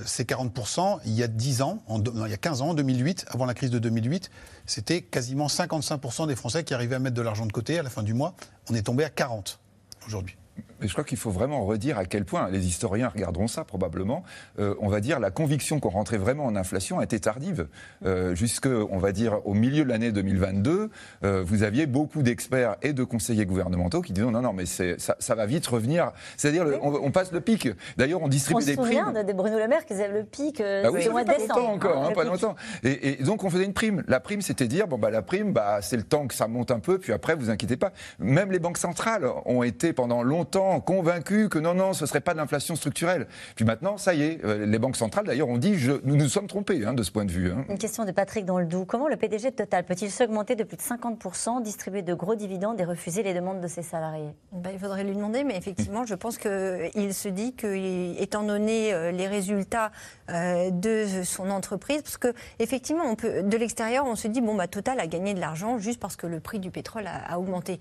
ces 40%, il y a 10 ans, en, il y a 15 ans, en 2008, avant la crise de 2008, c'était quasiment 55% des Français qui arrivaient à mettre de l'argent de côté à la fin du mois. On est tombé à 40 aujourd'hui. Mais je crois qu'il faut vraiment redire à quel point, les historiens regarderont ça probablement, euh, on va dire la conviction qu'on rentrait vraiment en inflation était tardive. Euh, jusque, on va dire, au milieu de l'année 2022, euh, vous aviez beaucoup d'experts et de conseillers gouvernementaux qui disaient non, non, mais ça, ça, va vite revenir. C'est-à-dire, on, passe le pic. D'ailleurs, on distribue des primes. On se souvient de Bruno Le Maire qui avaient le pic bah oui, mois de décembre. Pas longtemps encore, hein, pas longtemps. Et, donc, on faisait une prime. La prime, c'était dire, bon, bah, la prime, bah, c'est le temps que ça monte un peu, puis après, vous inquiétez pas. Même les banques centrales ont été pendant longtemps convaincus que non, non, ce ne serait pas de l'inflation structurelle. Puis maintenant, ça y est, euh, les banques centrales d'ailleurs ont dit, je, nous nous sommes trompés hein, de ce point de vue. Hein. Une question de Patrick dans le Doubs. Comment le PDG de Total peut-il s'augmenter de plus de 50%, distribuer de gros dividendes et refuser les demandes de ses salariés? Ben, Il faudrait lui demander, mais effectivement, je pense qu'il se dit que, étant donné euh, les résultats euh, de son entreprise, parce que effectivement, on peut, de l'extérieur, on se dit, bon, bah, Total a gagné de l'argent juste parce que le prix du pétrole a, augmenté.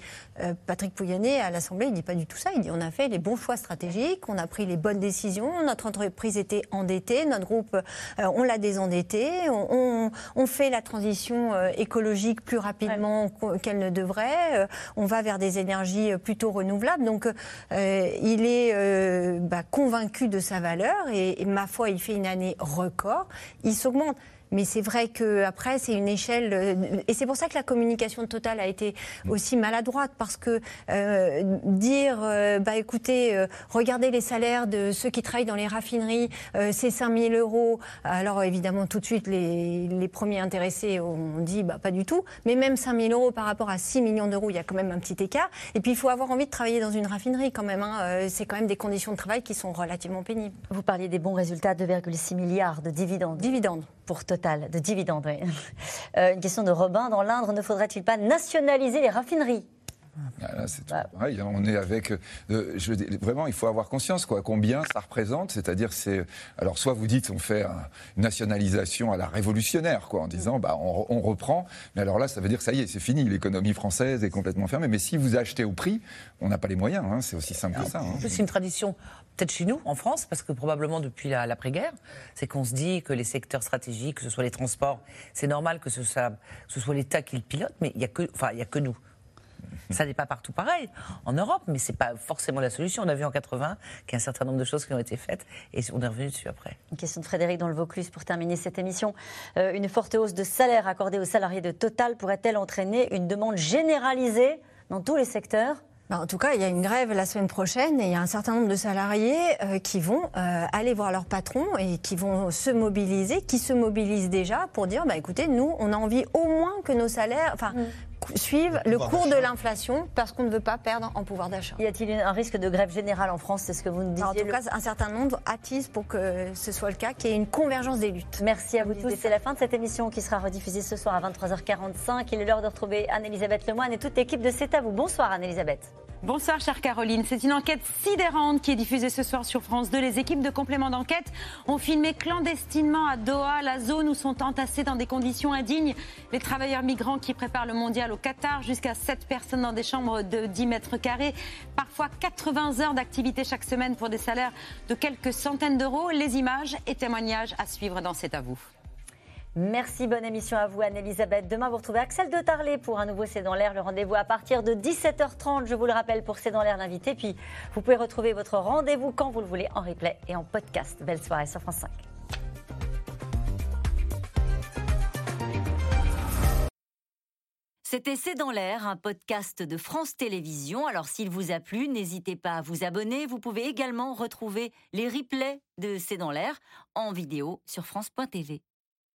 Patrick Pouyanné, à l'Assemblée, il ne dit pas du tout ça. Il dit, on a fait les bons choix stratégiques, on a pris les bonnes décisions, notre entreprise était endettée, notre groupe, euh, on l'a désendetté, on, fait la transition euh, écologique plus rapidement qu'elle ne devrait, euh, on va vers des énergies plutôt renouvelables. Donc il est bah, convaincu de sa valeur et, et ma foi, il fait une année record, il s'augmente. Mais c'est vrai qu'après, c'est une échelle. Euh, et c'est pour ça que la communication de Total a été aussi maladroite, parce que euh, dire, euh, bah écoutez, regardez les salaires de ceux qui travaillent dans les raffineries, c'est 5 000 euros. Alors évidemment, tout de suite, les, les premiers intéressés ont dit, bah pas du tout. Mais même 5 000 euros par rapport à 6 millions d'euros, il y a quand même un petit écart. Et puis, il faut avoir envie de travailler dans une raffinerie quand même. Hein. C'est quand même des conditions de travail qui sont relativement pénibles. Vous parliez des bons résultats, 2,6 milliards de dividendes. Dividendes. Pour Total de dividendes. Euh, une question de Robin. Dans l'Indre, ne faudrait-il pas nationaliser les raffineries? Ah, c'est bah. pareil. Hein. On est avec. Euh, je, vraiment, il faut avoir conscience quoi. Combien ça représente C'est-à-dire, c'est. Alors, soit vous dites, on fait une nationalisation à la révolutionnaire, quoi, en disant, bah, on, reprend. Mais alors là, ça veut dire ça y est, c'est fini. L'économie française est complètement fermée. Mais si vous achetez au prix, on n'a pas les moyens. Hein. C'est aussi simple que ça. Hein. C'est une tradition peut-être chez nous, en France, parce que probablement depuis l'après-guerre, c'est qu'on se dit que les secteurs stratégiques, que ce soit les transports, c'est normal que ce soit, ce soit l'État qui le pilote, mais il n'y a, que, enfin, y a que nous. Ça n'est pas partout pareil en Europe, mais ce n'est pas forcément la solution. On a vu en 80 qu'il y a un certain nombre de choses qui ont été faites et on est revenu dessus après. Une question de Frédéric dans le Vaucluse pour terminer cette émission. Euh, une forte hausse de salaire accordée aux salariés de Total pourrait-elle entraîner une demande généralisée dans tous les secteurs? Bah, en tout cas, il y a une grève la semaine prochaine et il y a un certain nombre de salariés euh, qui vont euh, aller voir leur patron et qui vont se mobiliser, qui se mobilisent déjà pour dire bah, écoutez, nous, on a envie au moins que nos salaires. Enfin, mm suivent le cours de l'inflation parce qu'on ne veut pas perdre en pouvoir d'achat. Y a-t-il un risque de grève générale en France? C'est ce que vous nous disiez. En tout cas, un certain nombre attise pour que ce soit le cas, qu'il y ait une convergence des luttes. Merci à vous tous. C'est la fin de cette émission qui sera rediffusée ce soir à 23h45. Il est l'heure de retrouver Anne-Elisabeth Lemoine et toute l'équipe de C'est à vous. Bonsoir Anne-Elisabeth. Bonsoir chère Caroline. C'est une enquête sidérante qui est diffusée ce soir sur France 2. Les équipes de complément d'enquête ont filmé clandestinement à Doha la zone où sont entassés dans des conditions indignes les travailleurs migrants qui préparent le mondial au Qatar, jusqu'à 7 personnes dans des chambres de 10 mètres carrés, parfois 80 heures d'activité chaque semaine pour des salaires de quelques centaines d'euros. Les images et témoignages à suivre dans C'est à. Merci, bonne émission à vous Anne-Elisabeth. Demain, vous retrouvez Axel de Tarlet pour un nouveau C'est dans l'air. Le rendez-vous à partir de 17h30, je vous le rappelle, pour C'est dans l'air l'invité. Puis, vous pouvez retrouver votre rendez-vous quand vous le voulez en replay et en podcast. Belle soirée sur France 5. C'était C'est dans l'air, un podcast de France Télévisions. Alors s'il vous a plu, n'hésitez pas à vous abonner. Vous pouvez également retrouver les replays de C'est dans l'air en vidéo sur France.tv.